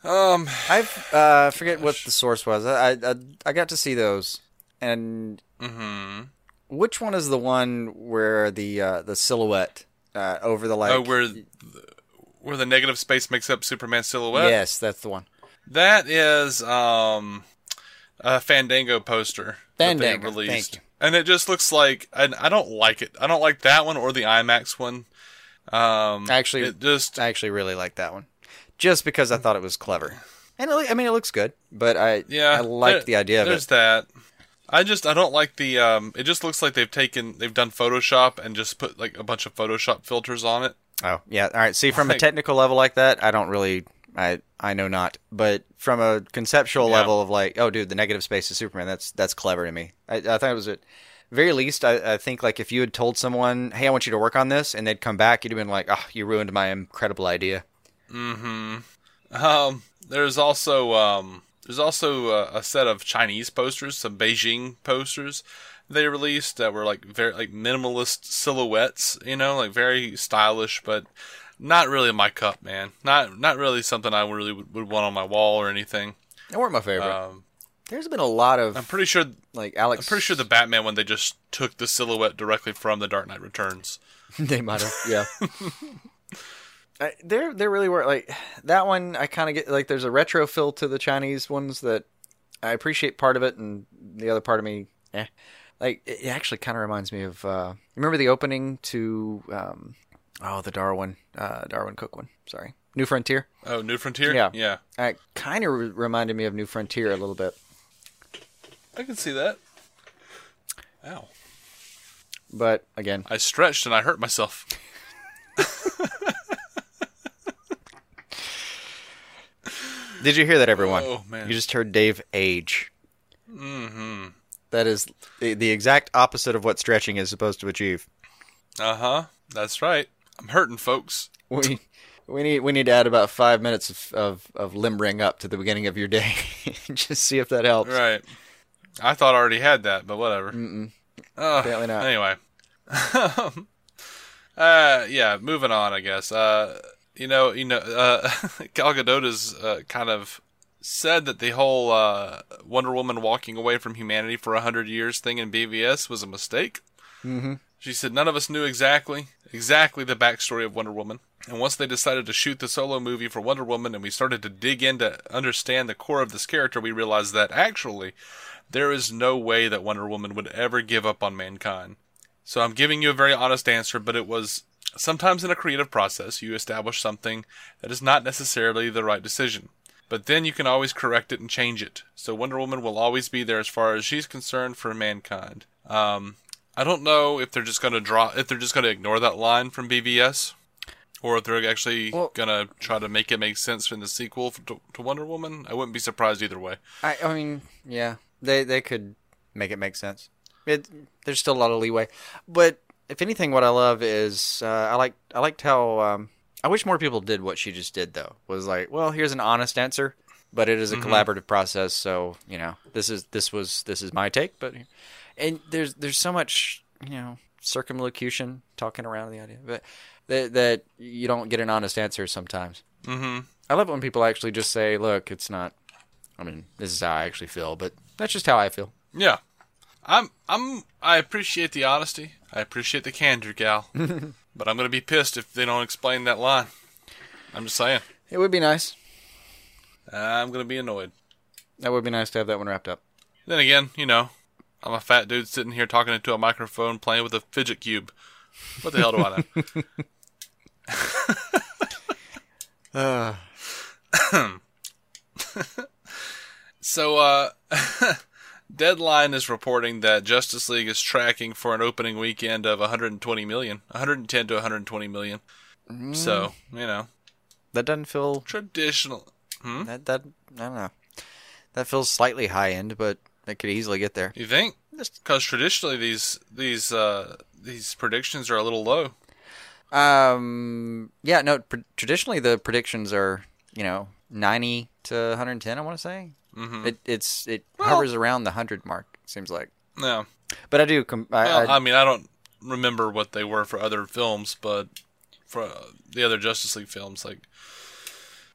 Speaker 6: um,
Speaker 7: I uh, forget what the source was. I, I I got to see those, and which one is the one where the uh, the silhouette uh, over the like?
Speaker 6: oh, where where the negative space makes up Superman silhouette.
Speaker 7: yes, that's the one.
Speaker 6: That is um a Fandango poster that they released.
Speaker 7: thank you.
Speaker 6: And it just looks like and I don't like it. I don't like that one or the IMAX one. Um
Speaker 7: Actually,
Speaker 6: it just
Speaker 7: I actually really like that one, just because I thought it was clever. And it, I mean, it looks good, but I
Speaker 6: yeah,
Speaker 7: I like the idea of
Speaker 6: There's
Speaker 7: it.
Speaker 6: that. I just I don't like the um it just looks like they've taken they've done Photoshop and just put like a bunch of Photoshop filters on it.
Speaker 7: Oh yeah, all right. See, from a technical level like that, I don't really, I I know not, but from a conceptual
Speaker 6: Yeah.
Speaker 7: level of like, oh, dude, the negative space is Superman. That's that's clever to me. I, I thought it was at very least. I, I think like if you had told someone, hey, I want you to work on this, and they'd come back, you'd have been like, oh, you ruined my incredible idea. Mm hmm.
Speaker 6: Um, there's also um, there's also a, a set of Chinese posters, some Beijing posters they released that were like very like minimalist silhouettes, you know, like very stylish, but not really my cup, man. Not not really something I really would, would want on my wall or anything.
Speaker 7: They weren't my favorite.
Speaker 6: Um,
Speaker 7: There's been a lot of
Speaker 6: I'm pretty sure
Speaker 7: like Alex.
Speaker 6: I'm pretty sure the Batman one they just took the silhouette directly from the Dark Knight Returns.
Speaker 7: they might have, yeah. I, they're they really were like that one. I kind of get like there's a retro feel to the Chinese ones that I appreciate part of it, and the other part of me, eh. Like it it actually kind of reminds me of. Uh, remember the opening to um, oh the Darwyn uh, Darwyn Cooke one. Sorry, New Frontier.
Speaker 6: Oh, New Frontier.
Speaker 7: Yeah.
Speaker 6: yeah,
Speaker 7: It kind of re- reminded me of New Frontier a little bit,
Speaker 6: I can see that. Ow!
Speaker 7: but again,
Speaker 6: I stretched and I hurt myself.
Speaker 7: Did you hear that, everyone?
Speaker 6: Oh, man.
Speaker 7: You just heard Dave age. Mm-hmm. is the, the exact opposite of what stretching is supposed to achieve.
Speaker 6: Uh huh. That's right. I'm hurting, folks.
Speaker 7: We we need we need to add about five minutes of of, of limbering up to the beginning of your day. just see if that helps.
Speaker 6: Right. I thought I already had that, but whatever. Mm-mm.
Speaker 7: Apparently not.
Speaker 6: Anyway. uh, yeah, moving on, I guess. Uh, You know, you know, uh, Gal Gadot has uh, kind of said that the whole uh, Wonder Woman walking away from humanity for a hundred years thing in BVS was a mistake. Mm-hmm. She said none of us knew exactly exactly the backstory of Wonder Woman. And once they decided to shoot the solo movie for Wonder Woman and we started to dig in to understand the core of this character, we realized that actually there is no way that Wonder Woman would ever give up on mankind. So I'm giving you a very honest answer, but it was sometimes in a creative process you establish something that is not necessarily the right decision. But then you can always correct it and change it. So Wonder Woman will always be there as far as she's concerned for mankind. Um, I don't know if they're just going to draw, if they're just going to ignore that line from BVS, or if they're actually
Speaker 7: Well-
Speaker 6: going to try to make it make sense in the sequel to, to Wonder Woman. I wouldn't be surprised either way.
Speaker 7: I, I mean, yeah, they they could make it make sense. It there's still a lot of leeway, but if anything, what I love is uh, I like I liked how um, I wish more people did what she just did though. Was like, well, here's an honest answer, but it is a collaborative process. So you know, this is this was this is my take, but and there's there's so much you know circumlocution talking around the idea, but that that you don't get an honest answer sometimes.
Speaker 6: Mm-hmm.
Speaker 7: I love it when people actually just say, "Look, it's not." I mean, this is how I actually feel, but that's just how I feel.
Speaker 6: Yeah. I'm I'm I appreciate the honesty. I appreciate the candor, gal. but I'm gonna be pissed if they don't explain that line. I'm just saying.
Speaker 7: It would be nice.
Speaker 6: I'm gonna be annoyed.
Speaker 7: That would be nice to have that one wrapped up.
Speaker 6: Then again, you know, I'm a fat dude sitting here talking into a microphone playing with a fidget cube. What the hell do I know? Uh. so uh Deadline is reporting that Justice League is tracking for an opening weekend of 120 million, 110 to 120 million. Mm. So, you know,
Speaker 7: That doesn't feel
Speaker 6: traditional. Hmm?
Speaker 7: that that I don't know. That feels slightly high end, but it could easily get there.
Speaker 6: You think? Because traditionally these these uh these predictions are a little low.
Speaker 7: Um, yeah, no. Pr- traditionally, the predictions are you know ninety to one hundred ten. I want to say mm-hmm. it it's it hovers around the hundred mark. It seems like,
Speaker 6: Yeah.
Speaker 7: but I do. Com- I,
Speaker 6: Well,
Speaker 7: I,
Speaker 6: I mean, I don't remember what they were for other films, but for uh, the other Justice League films, like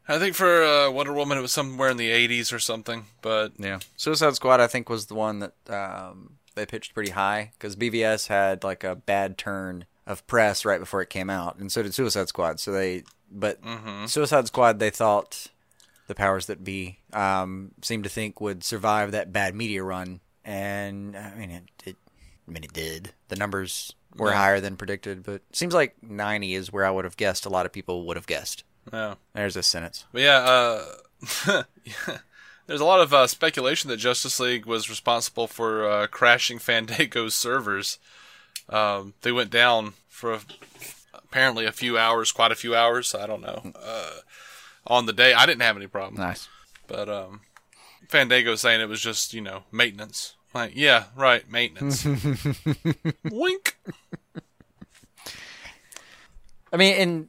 Speaker 6: I think for uh, Wonder Woman, it was somewhere in the 80s or something. But
Speaker 7: Yeah, Suicide Squad I think was the one that um, they pitched pretty high because BVS had like a bad turn of press right before it came out, and so did Suicide Squad. So they, but Suicide Squad they thought the powers that be um, seemed to think would survive that bad media run, and I mean it. it I mean it did. The numbers were
Speaker 6: Yeah.
Speaker 7: higher than predicted, but it seems like 90 is where I would have guessed. A lot of people would have guessed.
Speaker 6: Yeah,
Speaker 7: There's a sentence.
Speaker 6: but yeah, uh, there's a lot of uh, speculation that Justice League was responsible for uh, crashing Fandango's servers. Um, they went down for a, apparently a few hours, quite a few hours. I don't know. Uh, on the day, I didn't have any problem.
Speaker 7: Nice.
Speaker 6: But um, Fandango saying it was just you know maintenance. Like yeah, right, maintenance. Wink.
Speaker 7: I mean, in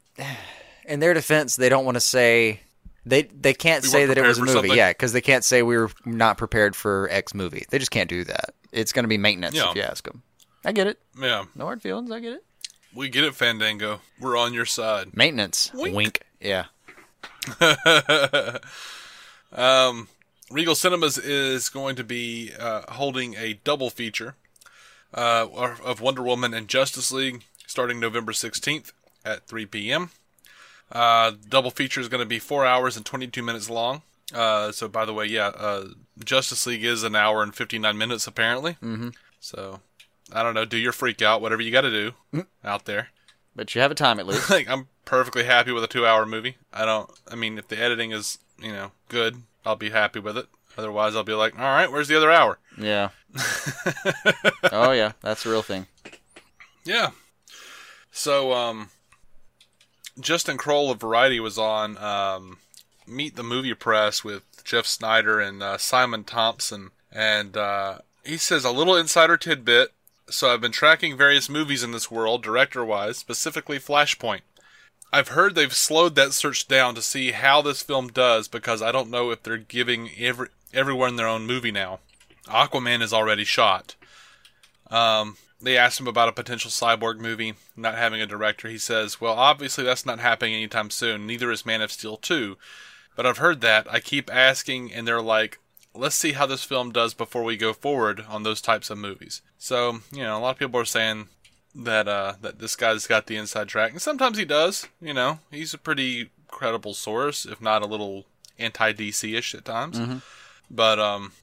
Speaker 7: in their defense, they don't want to say they they can't
Speaker 6: We
Speaker 7: say that it was a movie.
Speaker 6: something.
Speaker 7: Yeah, because they can't say we were not prepared for X movie. They just can't do that. It's going to be maintenance
Speaker 6: Yeah.
Speaker 7: if you ask them. I get it.
Speaker 6: Yeah,
Speaker 7: No hard feelings. I get it.
Speaker 6: we get it, Fandango. We're on your side.
Speaker 7: Maintenance.
Speaker 6: Wink.
Speaker 7: Yeah.
Speaker 6: Um, Regal Cinemas is going to be uh, holding a double feature uh, of Wonder Woman and Justice League starting November 16th at 3 p.m. Uh, double feature is going to be four hours and 22 minutes long. Uh, so, by the way, yeah, uh, Justice League is an hour and 59 minutes apparently. Mm-hmm. So, I don't know. Do your freak out, whatever you got to do out there.
Speaker 7: But you have a time at least.
Speaker 6: like I'm perfectly happy with a two-hour movie. I don't. I mean, if the editing is you know good, I'll be happy with it. Otherwise, I'll be like, all right, where's the other hour?
Speaker 7: yeah. oh yeah, that's the real thing.
Speaker 6: Yeah. So, um, Justin Kroll of Variety was on um, Meet the Movie Press with Jeff Sneider and uh, Simon Thompson, and uh, he says a little insider tidbit. So I've been tracking various movies in this world, director-wise, specifically Flashpoint. I've heard they've slowed that search down to see how this film does because I don't know if they're giving every everyone their own movie now. Aquaman is already shot. Um, they asked him about a potential cyborg movie not having a director. He says, "Well, obviously that's not happening anytime soon. Neither is Man of Steel 2. But I've heard that. I keep asking, and they're like, let's see how this film does before we go forward on those types of movies. So, you know, a lot of people are saying that uh, that this guy's got the inside track, and sometimes he does. You know, he's a pretty credible source, if not a little anti DC ish at times. But um,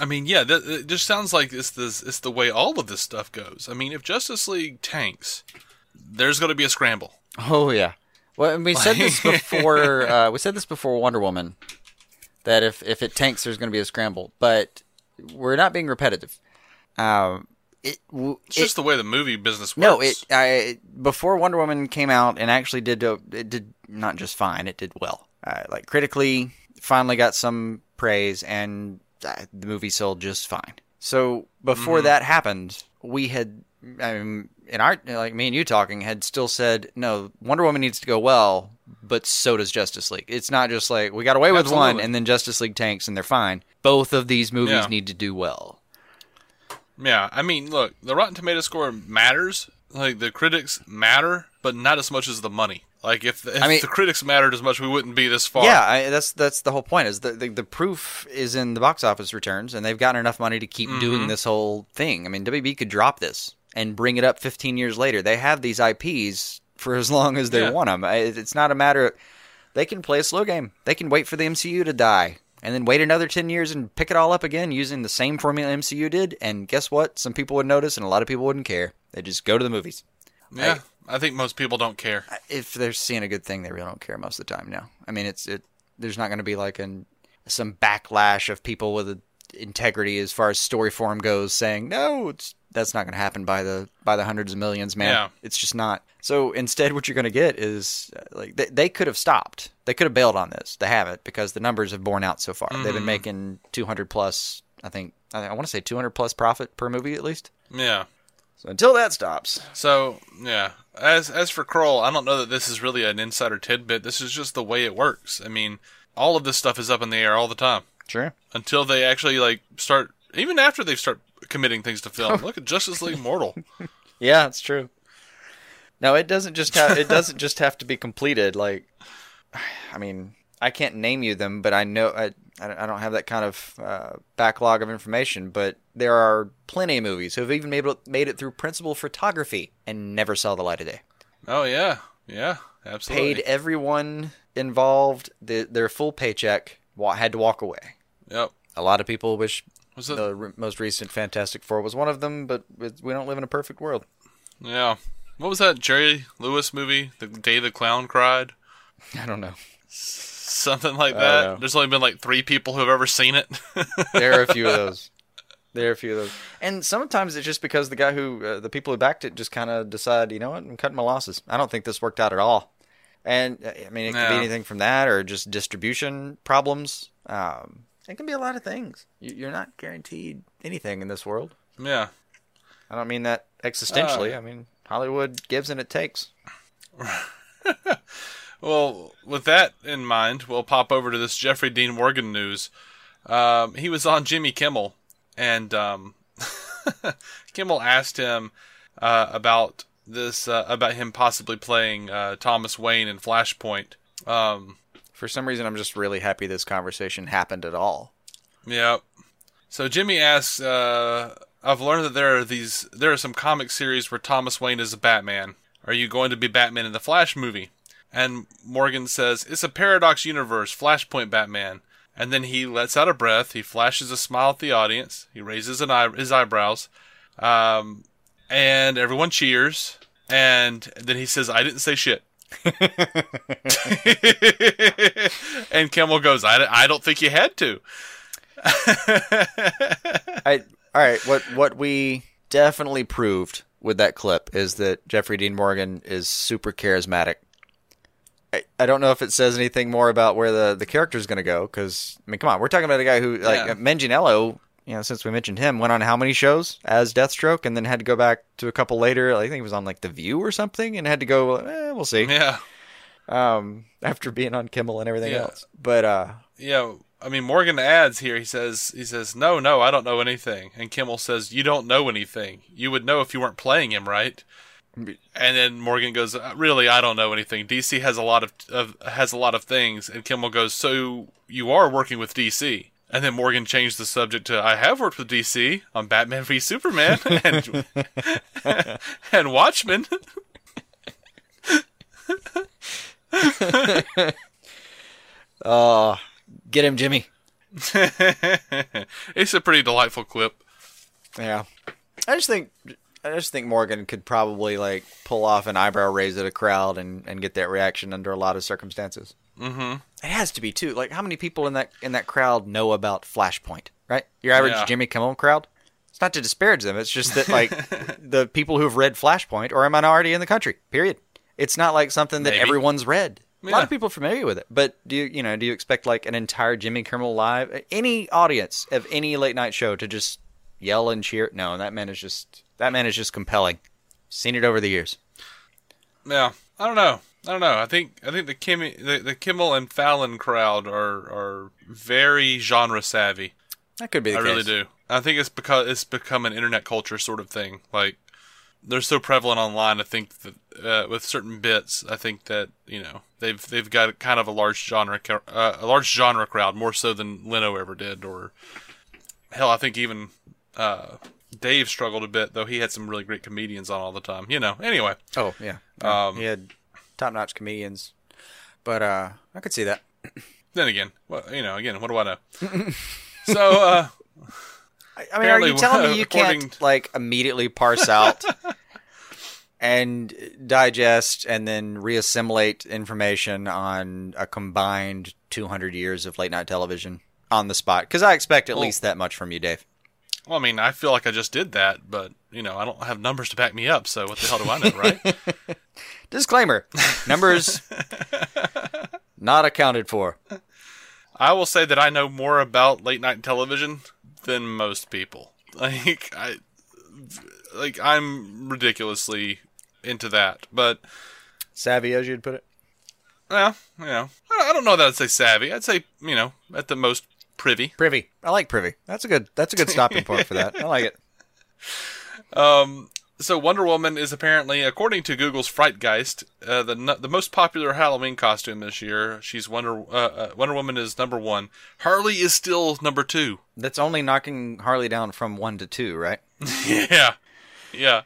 Speaker 6: I mean, yeah, th- it just sounds like it's this it's the way all of this stuff goes. I mean, if Justice League tanks, there's going to be a scramble.
Speaker 7: Oh yeah. Well, and we said this before. uh, we said this before Wonder Woman. That if if it tanks, there's going to be a scramble. But we're not being repetitive. Um, it, w-
Speaker 6: It's
Speaker 7: it-
Speaker 6: just the way the movie business works.
Speaker 7: no, it I before Wonder Woman came out and actually did uh, it did not just fine. It did well. Uh, like critically, finally got some praise, and the movie sold just fine. So before mm-hmm. that happened, we had, I mean, in our like me and you talking, had still said no. Wonder Woman needs to go well, but so does Justice League. It's not just like we got away with one and then Justice League tanks and they're fine. Both of these movies
Speaker 6: Yeah.
Speaker 7: need to do well.
Speaker 6: Yeah, I mean, look, the Rotten Tomato score matters. Like the critics matter, but not as much as the money. Like if, if
Speaker 7: I mean-
Speaker 6: the critics mattered as much, we wouldn't be this far.
Speaker 7: Yeah, I, that's that's the whole point. Is the, the the proof is in the box office returns, and they've gotten enough money to keep mm-hmm. doing this whole thing. I mean, WB could drop this and bring it up 15 years later. They have these IPs for as long as they
Speaker 6: Yeah.
Speaker 7: want them. It's not a matter. Of, they can play a slow game. They can wait for the MCU to die. And then wait another 10 years and pick it all up again using the same formula MCU did. And guess what? Some people would notice and a lot of people wouldn't care. They just go to the movies.
Speaker 6: yeah. I think most people don't care.
Speaker 7: if they're seeing a good thing, they really don't care most of the time No, I mean, it's it. There's not going to be like an some backlash of people with a, integrity as far as story form goes, saying no, it's that's not going to happen by the by the hundreds of millions, man.
Speaker 6: Yeah.
Speaker 7: It's just not. So instead, what you're going to get is uh, like they, they could have stopped. They could have bailed on this. They haven't because the numbers have borne out so far. They've been making 200 plus. I think I, I want to say 200 plus profit per movie at least.
Speaker 6: Yeah.
Speaker 7: So until that stops,
Speaker 6: So yeah, as as for Kroll, I don't know that this is really an insider tidbit. This is just the way it works. I mean, all of this stuff is up in the air all the time
Speaker 7: sure.
Speaker 6: until they actually like start. Even after they start committing things to film, look at Justice League Mortal.
Speaker 7: Yeah, it's true. No, it doesn't just have it doesn't just have to be completed. Like, I mean, I can't name you them, but I know I I don't have that kind of uh, backlog of information. But there are plenty of movies who have even made it, made it through principal photography and never saw the light of day.
Speaker 6: Oh yeah, yeah, absolutely.
Speaker 7: Paid everyone involved the, their full paycheck. Had to walk away.
Speaker 6: Yep.
Speaker 7: A lot of people wish
Speaker 6: Was it?
Speaker 7: the re- most recent Fantastic Four was one of them, but we don't live in a perfect world.
Speaker 6: Yeah. What was that Jerry Lewis movie? The Day the Clown Cried?
Speaker 7: I don't know.
Speaker 6: Something like that. There's only been like three people who have ever seen it.
Speaker 7: There are a few of those. There are a few of those, and sometimes it's just because the guy who, uh, the people who backed it, just kind of decide, you know what, I'm cutting my losses. I don't think this worked out at all. And uh, I mean, it could be anything from that, or just distribution problems. Um, it can be a lot of things. You- You're not guaranteed anything in this world.
Speaker 6: yeah.
Speaker 7: I don't mean that existentially.
Speaker 6: Uh.
Speaker 7: I mean Hollywood gives and it takes.
Speaker 6: Well, with that in mind, we'll pop over to this Jeffrey Dean Morgan news. Um, he was on Jimmy Kimmel, and um, Kimmel asked him uh, about this, uh, about him possibly playing uh, Thomas Wayne in Flashpoint. Um,
Speaker 7: For some reason, I'm just really happy this conversation happened at all.
Speaker 6: Yep. So Jimmy asks, uh, "I've learned that there are these, there are some comic series where Thomas Wayne is a Batman. Are you going to be Batman in the Flash movie?" And Morgan says, "It's a paradox universe, Flashpoint Batman." And then he lets out a breath. He flashes a smile at the audience. He raises an eye, his eyebrows, um, and everyone cheers. And then he says, "I didn't say shit." and Kimmel goes, I, I don't think you had to.
Speaker 7: I all right. What what we definitely proved with that clip is that Jeffrey Dean Morgan is super charismatic. I, I don't know if it says anything more about where the the character is going to go because I mean, come on, we're talking about a guy who like
Speaker 6: Yeah.
Speaker 7: Manganiello. You know, since we mentioned him, went on how many shows as Deathstroke, and then had to go back to a couple later. I think he was on like The View or something, and had to go. Eh, we'll see.
Speaker 6: Yeah.
Speaker 7: Um, after being on Kimmel and everything
Speaker 6: Yeah.
Speaker 7: else, but uh,
Speaker 6: Yeah. I mean, Morgan adds here. He says, he says, no, no, I don't know anything. And Kimmel says, you don't know anything. You would know if you weren't playing him, right? And then Morgan goes, "Uh, really, I don't know anything. DC has a lot of, of has a lot of things. And Kimmel goes, so you are working with DC? And then Morgan changed the subject to, I have worked with DC on Batman v Superman and and Watchmen.
Speaker 7: Oh, get him, Jimmy.
Speaker 6: it's a pretty delightful clip.
Speaker 7: Yeah. I just think I just think Morgan could probably like pull off an eyebrow raise at a crowd and, and get that reaction under a lot of circumstances. Mm-hmm. It has to be too. Like how many people in that in that crowd know about Flashpoint, right? Your average
Speaker 6: Yeah.
Speaker 7: Jimmy Kimmel crowd. It's not to disparage them. It's just that like the people who have read Flashpoint are a minority in the country. Period. It's not like something that
Speaker 6: Maybe.
Speaker 7: everyone's read. A lot of people are familiar with it, but do you you know do you expect like an entire Jimmy Kimmel live any audience of any late night show to just yell and cheer? No, that man is just that man is just compelling. Seen it over the years.
Speaker 6: Yeah, I don't know. I don't know. I think I think the Kim the, the Kimmel and Fallon crowd are are very genre savvy.
Speaker 7: That could be. The
Speaker 6: I
Speaker 7: case.
Speaker 6: really do. I think it's because it's become an internet culture sort of thing. Like they're so prevalent online. I think that uh, with certain bits, I think that you know they've they've got kind of a large genre uh, a large genre crowd more so than Leno ever did, or hell, I think even uh, Dave struggled a bit though. He had some really great comedians on all the time. You know. Anyway,
Speaker 7: Oh yeah.
Speaker 6: Um,
Speaker 7: he had top notch comedians, but uh, I could see that.
Speaker 6: then again, well, you know, again, what do I know? so uh,
Speaker 7: I, mean, are you telling me you can't
Speaker 6: to-
Speaker 7: like immediately parse out and digest and then reassimilate information on a combined 200 years of late night television on the spot? Because I expect at
Speaker 6: Well-
Speaker 7: least that much from you, Dave.
Speaker 6: Well, I mean, I feel like I just did that, but you know, I don't have numbers to back me up. So what the hell do I know, right?
Speaker 7: Disclaimer: numbers not accounted for.
Speaker 6: I will say that I know more about late night television than most people. Like I, like I'm ridiculously into that, but
Speaker 7: Savvy, as you'd put it.
Speaker 6: well, you know, I I don't know that I'd say savvy. I'd say you know at the most privy.
Speaker 7: Privy. I like privy. That's a good. That's a good stopping point for that. I like it.
Speaker 6: Um, so Wonder Woman is apparently, according to Google's Frightgeist, uh, the the most popular Halloween costume this year. She's Wonder uh, uh, Wonder Woman is number one. Harley is still number two.
Speaker 7: That's only knocking Harley down from one to two, right?
Speaker 6: yeah, yeah.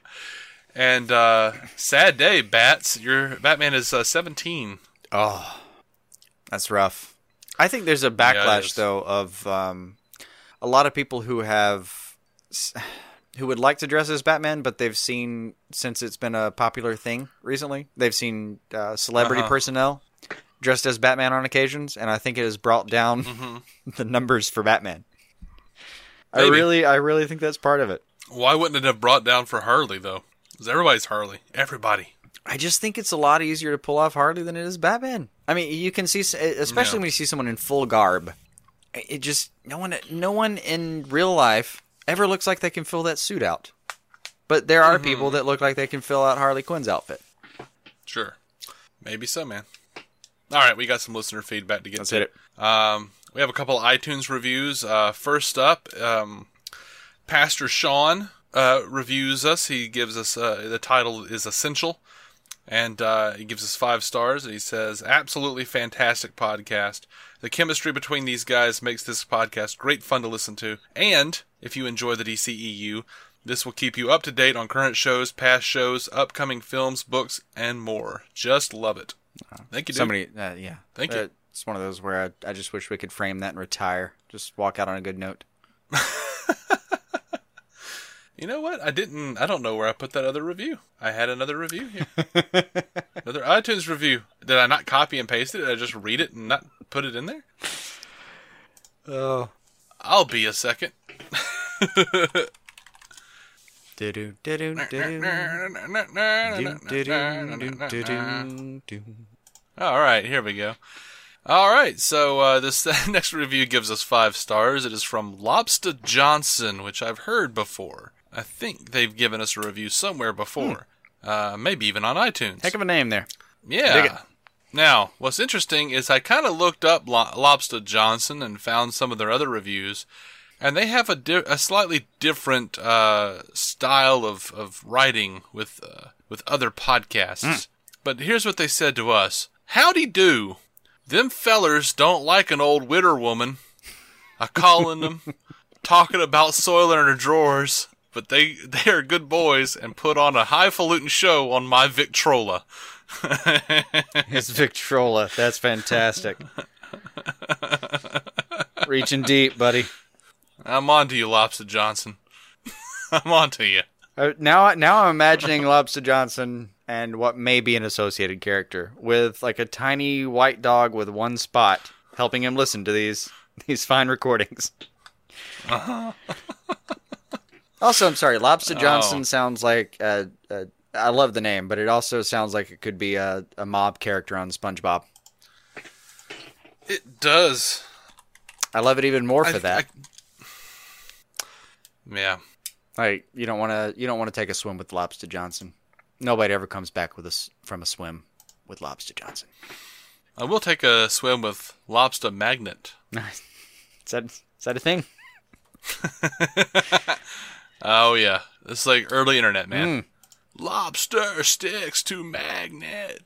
Speaker 6: And uh, sad day, Bats. Your Batman is uh, seventeen.
Speaker 7: Oh, that's rough. I think there's a backlash
Speaker 6: is.
Speaker 7: though of um, a lot of people who have who would like to dress as Batman, but they've seen since it's been a popular thing recently, they've seen uh, celebrity
Speaker 6: Uh-huh.
Speaker 7: personnel dressed as Batman on occasions, and I think it has brought down the numbers for Batman. I
Speaker 6: Mm-hmm.
Speaker 7: Really, I really think that's part of it.
Speaker 6: Why wouldn't it have brought down for Harley though? Because everybody's Harley. Everybody.
Speaker 7: I just think it's a lot easier to pull off Harley than it is Batman. I mean, you can see, especially when you see someone in full garb. It just no one, no one in real life ever looks like they can fill that suit out. But there are people that look like they can fill out Harley Quinn's outfit.
Speaker 6: Sure. Maybe so, man. All right, we got some listener feedback to get
Speaker 7: Let's
Speaker 6: to.
Speaker 7: hit it.
Speaker 6: Um, we have a couple of iTunes reviews. Uh, first up, um, Pastor Sean uh, reviews us. He gives us uh, the title is essential, and uh, he gives us five stars. And he says, "Absolutely fantastic podcast. The chemistry between these guys makes this podcast great fun to listen to. And if you enjoy the DCEU." This will keep you up to date on current shows, past shows, upcoming films, books, and more. Just love it. Thank you, dude.
Speaker 7: Somebody, uh, yeah,
Speaker 6: Thank you.
Speaker 7: Uh, It's one of those where I, I just wish we could frame that and retire. Just walk out on a good note.
Speaker 6: You know what? I didn't. I don't know where I put that other review. I had another review here. another iTunes review. Did I not copy and paste it? Did I just read it and not put it in there?
Speaker 7: Oh,
Speaker 6: I'll be a second.
Speaker 7: do do do do do.
Speaker 6: All right, here we go. All right, so uh, this next review gives us five stars. It is from Lobster Johnson, which I've heard before. I think they've given us a review somewhere before, uh, maybe even on iTunes.
Speaker 7: Heck of a name there.
Speaker 6: yeah. Now, what's interesting is I kind of looked up Lo- Lobster Johnson and found some of their other reviews, and they have a, di- a slightly different uh, style of, of writing with uh, with other podcasts. But here's what they said to us: Howdy do, them fellers don't like an old widder woman. I calling them, talking about soiling her drawers. But they they are good boys and put on a highfalutin show on my Victrola.
Speaker 7: It's Victrola. That's fantastic. Reaching deep, buddy.
Speaker 6: I'm on to you, Lobster Johnson. I'm on to you.
Speaker 7: Uh, now, now I'm imagining Lobster Johnson and what may be an associated character with like a tiny white dog with one spot helping him listen to these these fine recordings. Also, I'm sorry, Lobster Johnson
Speaker 6: Oh.
Speaker 7: sounds like uh, uh, I love the name, but it also sounds like it could be a, a mob character on SpongeBob.
Speaker 6: It does.
Speaker 7: I love it even more for
Speaker 6: I-
Speaker 7: that.
Speaker 6: I- yeah.
Speaker 7: Like you don't want to you don't want to take a swim with Lobster Johnson. Nobody ever comes back with us from a swim with Lobster Johnson.
Speaker 6: I will take a swim with Lobster Magnet.
Speaker 7: Is that is that a thing?
Speaker 6: Oh yeah, it's like early internet, man.
Speaker 7: Mm.
Speaker 6: Lobster sticks to magnet.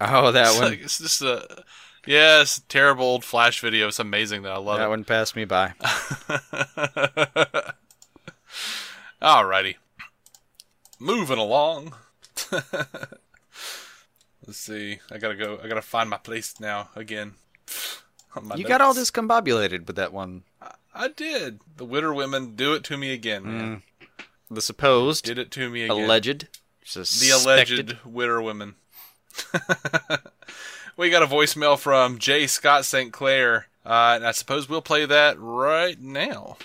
Speaker 7: Oh, that
Speaker 6: It's
Speaker 7: one
Speaker 6: like it's just a yeah, terrible old flash video. It's amazing that I love
Speaker 7: that
Speaker 6: it.
Speaker 7: one passed me by.
Speaker 6: Alrighty, moving along. Let's see. I gotta go. I gotta find my place now again.
Speaker 7: You got all
Speaker 6: notes.
Speaker 7: discombobulated with that one.
Speaker 6: I did. The Witter women do it to me again, man.
Speaker 7: The supposed,
Speaker 6: Did it to me again.
Speaker 7: alleged,
Speaker 6: the alleged Witter women. we got a voicemail from J. Scott St. Clair, uh, and I suppose we'll play that right now.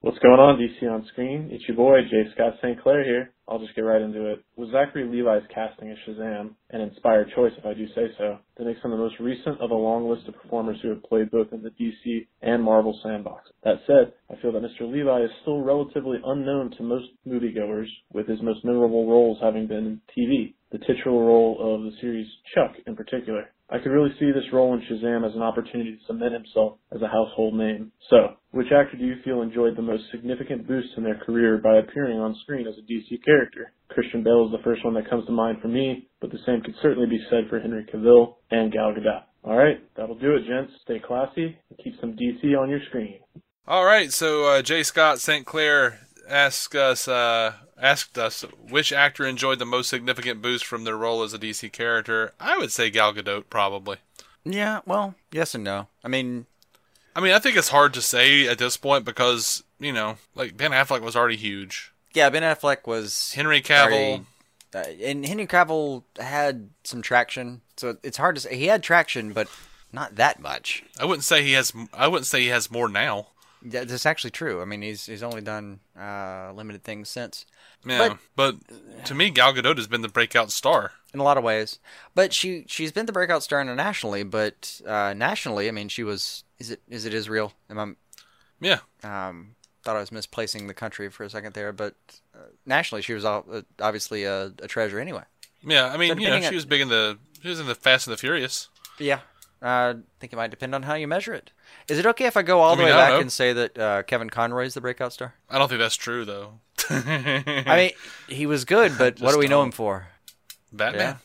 Speaker 8: What's going on, DC on screen? It's your boy, J. Scott St. Clair here. I'll just get right into it. was Zachary Levi's casting as Shazam, an inspired choice if I do say so, that makes him the most recent of a long list of performers who have played both in the DC and Marvel sandbox. That said, I feel that Mr. Levi is still relatively unknown to most moviegoers, with his most memorable roles having been in TV, the titular role of the series Chuck in particular. I could really see this role in Shazam as an opportunity to cement himself as a household name. So, which actor do you feel enjoyed the most significant boost in their career by appearing on screen as a DC character? Christian Bale is the first one that comes to mind for me, but the same could certainly be said for Henry Cavill and Gal Gadot. Alright, that'll do it, gents. Stay classy and keep some DC on your screen.
Speaker 6: All right, so uh, J. Scott St. Clair asked us uh, asked us which actor enjoyed the most significant boost from their role as a DC character. I would say Gal Gadot, probably.
Speaker 7: Yeah, well, yes and no. I mean,
Speaker 6: I mean, I think it's hard to say at this point because you know, like Ben Affleck was already huge.
Speaker 7: yeah, Ben Affleck was
Speaker 6: Henry Cavill.
Speaker 7: already- uh, and Henry Cavill had some traction, so it's hard to say. He had traction, but not that much.
Speaker 6: I wouldn't say he has. I wouldn't say he has more now.
Speaker 7: Yeah, That's actually true. I mean, he's he's only done uh, limited things since.
Speaker 6: Yeah, but, to me, Gal Gadot has been the breakout star.
Speaker 7: in a lot of ways. But she she's been the breakout star internationally, but uh, nationally, I mean, she was is it is it Israel? Am
Speaker 6: Yeah,
Speaker 7: um thought I was misplacing the country for a second there, but uh, nationally, she was all, uh, obviously a, a treasure anyway.
Speaker 6: yeah. I mean,
Speaker 7: So
Speaker 6: you know, she was big in the. She was in the Fast and the Furious.
Speaker 7: Yeah, uh, I think it might depend on how you measure it. Is it okay if I go all
Speaker 6: I
Speaker 7: the
Speaker 6: mean,
Speaker 7: way back
Speaker 6: know.
Speaker 7: and say that uh, Kevin Conroy is the breakout star?
Speaker 6: I don't think that's true though.
Speaker 7: I mean, he was good, but what do we know
Speaker 6: don't.
Speaker 7: him for?
Speaker 6: Batman.
Speaker 7: Yeah.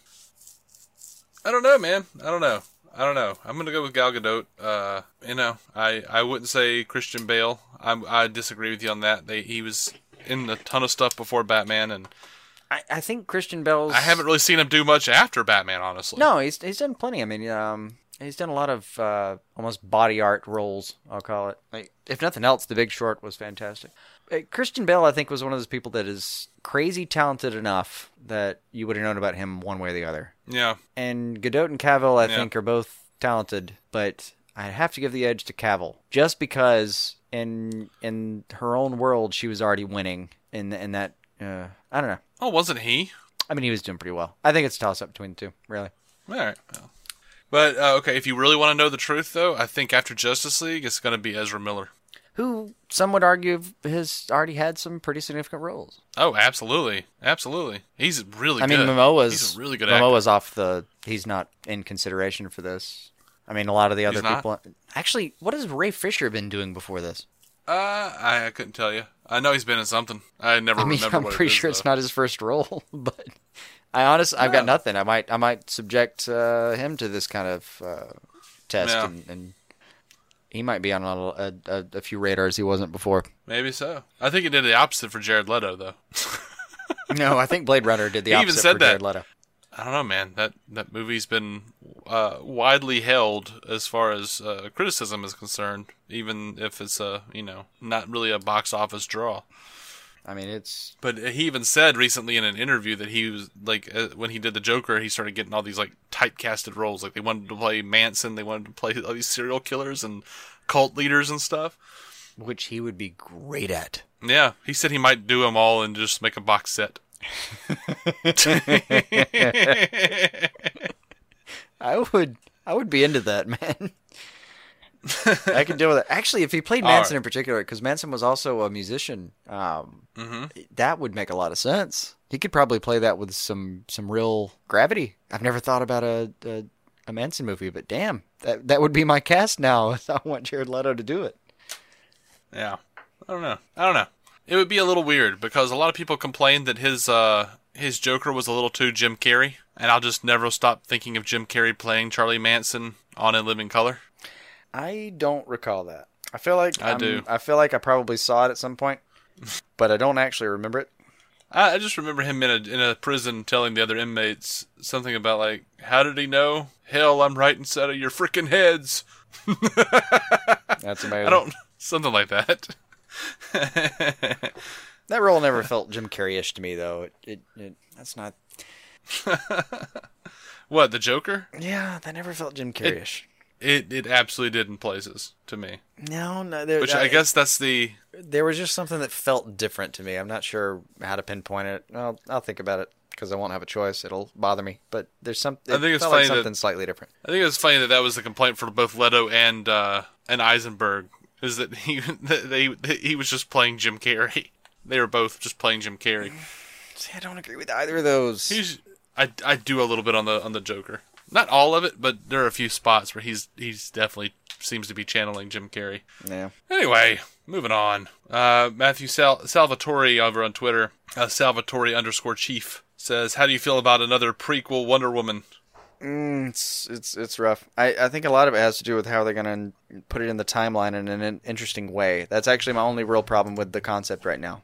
Speaker 6: I don't know, man. I don't know. I don't know. I'm gonna go with Gal Gadot. Uh, you know, I, I wouldn't say Christian Bale. I I disagree with you on that. They he was in a ton of stuff before Batman, and
Speaker 7: I, I think Christian Bale's.
Speaker 6: I haven't really seen him do much after Batman, honestly.
Speaker 7: No, he's he's done plenty. I mean, um, he's done a lot of uh, almost body art roles. I'll call it. Like, if nothing else, The Big Short was fantastic. Uh, Christian Bale, I think, was one of those people that is crazy talented enough that you would have known about him one way or the other.
Speaker 6: Yeah,
Speaker 7: And Gadot and Cavill, I
Speaker 6: Yeah.
Speaker 7: think, are both talented, but I have to give the edge to Cavill just because in in her own world she was already winning in in that. Uh, I don't know.
Speaker 6: oh, wasn't he?
Speaker 7: I mean, he was doing pretty well. I think it's a toss up between the two, really.
Speaker 6: All right. Well. But uh, okay, if you really want to know the truth, though, I think after Justice League, it's gonna be Ezra Miller.
Speaker 7: who some would argue has already had some pretty significant roles.
Speaker 6: Oh, absolutely, absolutely. He's really.
Speaker 7: I mean,
Speaker 6: good.
Speaker 7: Momoa's
Speaker 6: He's a really good actor.
Speaker 7: Momoa's off the. He's not in consideration for this. I mean, a lot of the other
Speaker 6: He's not?
Speaker 7: people. Actually, what has Ray Fisher been doing before this?
Speaker 6: Uh, I, I couldn't tell you. I know he's been in something. I never
Speaker 7: I mean,
Speaker 6: remember
Speaker 7: I'm
Speaker 6: it
Speaker 7: pretty
Speaker 6: is,
Speaker 7: sure it's
Speaker 6: though.
Speaker 7: not his first role, but I honest, I've got nothing. I might, I might subject uh, him to this kind of uh, test,
Speaker 6: Yeah.
Speaker 7: and, and he might be on a, a, a, a few radars he wasn't before.
Speaker 6: Maybe so. I think he did the opposite for Jared Leto, though.
Speaker 7: no, I think Blade Runner did the
Speaker 6: He
Speaker 7: opposite
Speaker 6: even said
Speaker 7: for
Speaker 6: that.
Speaker 7: Jared Leto.
Speaker 6: I don't know, man. That that movie's been uh, widely held as far as uh, criticism is concerned, even if it's a you know not really a box office draw.
Speaker 7: I mean, it's
Speaker 6: But he even said recently in an interview that he was like uh, when he did the Joker, he started getting all these like typecasted roles. Like they wanted to play Manson, they wanted to play all these serial killers and cult leaders and stuff.
Speaker 7: which he would be great at.
Speaker 6: Yeah, he said he might do them all and just make a box set.
Speaker 7: I would, I would be into that, man. I can deal with it. Actually, if he played Manson
Speaker 6: right.
Speaker 7: in particular, because Manson was also a musician, um, that would make a lot of sense. He could probably play that with some some real gravity. I've never thought about a a, a Manson movie, but damn, that that would be my cast now. If I want Jared Leto to do it.
Speaker 6: Yeah. I don't know. I don't know. It would be a little weird because a lot of people complained that his uh his Joker was a little too Jim Carrey, and I'll just never stop thinking of Jim Carrey playing Charlie Manson on In Living Color.
Speaker 7: I don't recall that. I feel like
Speaker 6: I
Speaker 7: I'm-
Speaker 6: do.
Speaker 7: I feel like I probably saw it at some point, but I don't actually remember it.
Speaker 6: I, I just remember him in a in a prison telling the other inmates something about like, "How did he know? Hell, I'm right inside of your freaking heads."
Speaker 7: That's amazing.
Speaker 6: I don't something like that.
Speaker 7: That role never felt Jim Carrey-ish to me, though. It, it, it that's not.
Speaker 6: What the Joker?
Speaker 7: Yeah, that never felt Jim Carrey-ish.
Speaker 6: It it absolutely did in places to me.
Speaker 7: no, no. There,
Speaker 6: Which I guess that's the
Speaker 7: there was just something that felt different to me. I'm not sure how to pinpoint it. I'll, I'll think about it because I won't have a choice. It'll bother me. But there's some. It
Speaker 6: I think it's
Speaker 7: felt like
Speaker 6: funny that-
Speaker 7: something slightly different.
Speaker 6: I think it's funny that that was the complaint for both Leto and uh, and Eisenberg is that he that they that he was just playing Jim Carrey. They were both just playing Jim Carrey.
Speaker 7: See, I don't agree with either of those.
Speaker 6: He's I, I do a little bit on the on the Joker. Not all of it, but there are a few spots where he's he's definitely seems to be channeling Jim Carrey.
Speaker 7: yeah.
Speaker 6: Anyway, moving on. Uh, Matthew Sal- Salvatore over on Twitter, uh, Salvatore underscore Chief says, "How do you feel about another prequel Wonder Woman?"
Speaker 7: Mm, it's it's it's rough. I, I think a lot of it has to do with how they're going to put it in the timeline in an interesting way. That's actually my only real problem with the concept right now.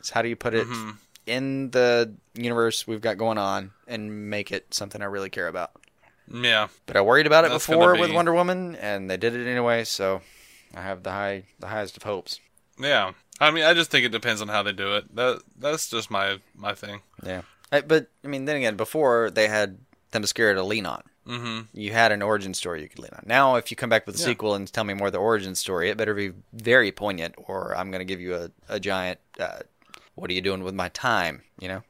Speaker 7: Is how do you put it
Speaker 6: Mm-hmm.
Speaker 7: in the universe we've got going on and make it something I really care about.
Speaker 6: Yeah,
Speaker 7: But I worried about it
Speaker 6: That's
Speaker 7: before
Speaker 6: gonna
Speaker 7: with Wonder Woman, and they did it anyway. So I have the high the highest of hopes.
Speaker 6: yeah. I mean, I just think it depends on how they do it. That that's just my my thing.
Speaker 7: Yeah, I, but I mean, then again, before they had Themyscira to lean on.
Speaker 6: Mm-hmm.
Speaker 7: You had an origin story you could lean on. Now, if you come back with a
Speaker 6: Yeah.
Speaker 7: sequel and tell me more of the origin story, it better be very poignant, or I'm going to give you a, a giant. Uh, what are you doing with my time? You know.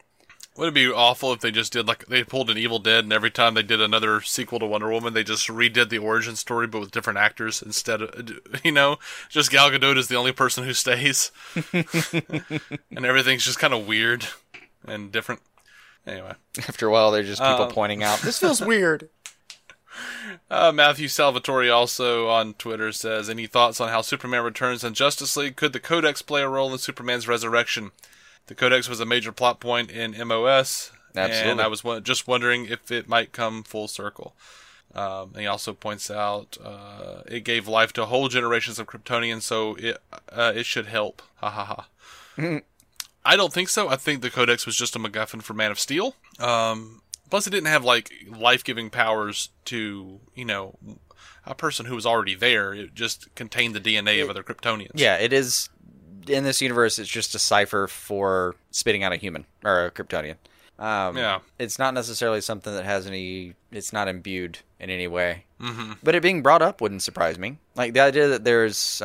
Speaker 6: Would it be awful if they just did like they pulled an Evil Dead and every time they did another sequel to Wonder Woman, they just redid the origin story but with different actors instead of you know just Gal Gadot is the only person who stays, and everything's just kind of weird and different. Anyway,
Speaker 7: After a while, they're just people
Speaker 6: Uh,
Speaker 7: pointing out this feels weird.
Speaker 6: uh, Matthew Salvatore also on Twitter says, "Any thoughts on how Superman Returns and Justice League could the Codex play a role in Superman's resurrection? The Codex was a major plot point in MOS, and
Speaker 7: Absolutely.
Speaker 6: I was wa- just wondering if it might come full circle." Um, and he also points out uh, it gave life to whole generations of Kryptonians, so it uh, it should help. Ha ha ha. I don't think so. I think the Codex was just a MacGuffin for Man of Steel. Um, plus, it didn't have like life-giving powers to you know a person who was already there. It just contained the DNA of other Kryptonians.
Speaker 7: Yeah, it is. In this universe, it's just a cipher for spitting out a human or a Kryptonian. Um,
Speaker 6: Yeah.
Speaker 7: it's not necessarily something that has any. It's not imbued in any way. Mm-hmm. But it being brought up wouldn't surprise me. Like the idea that there's,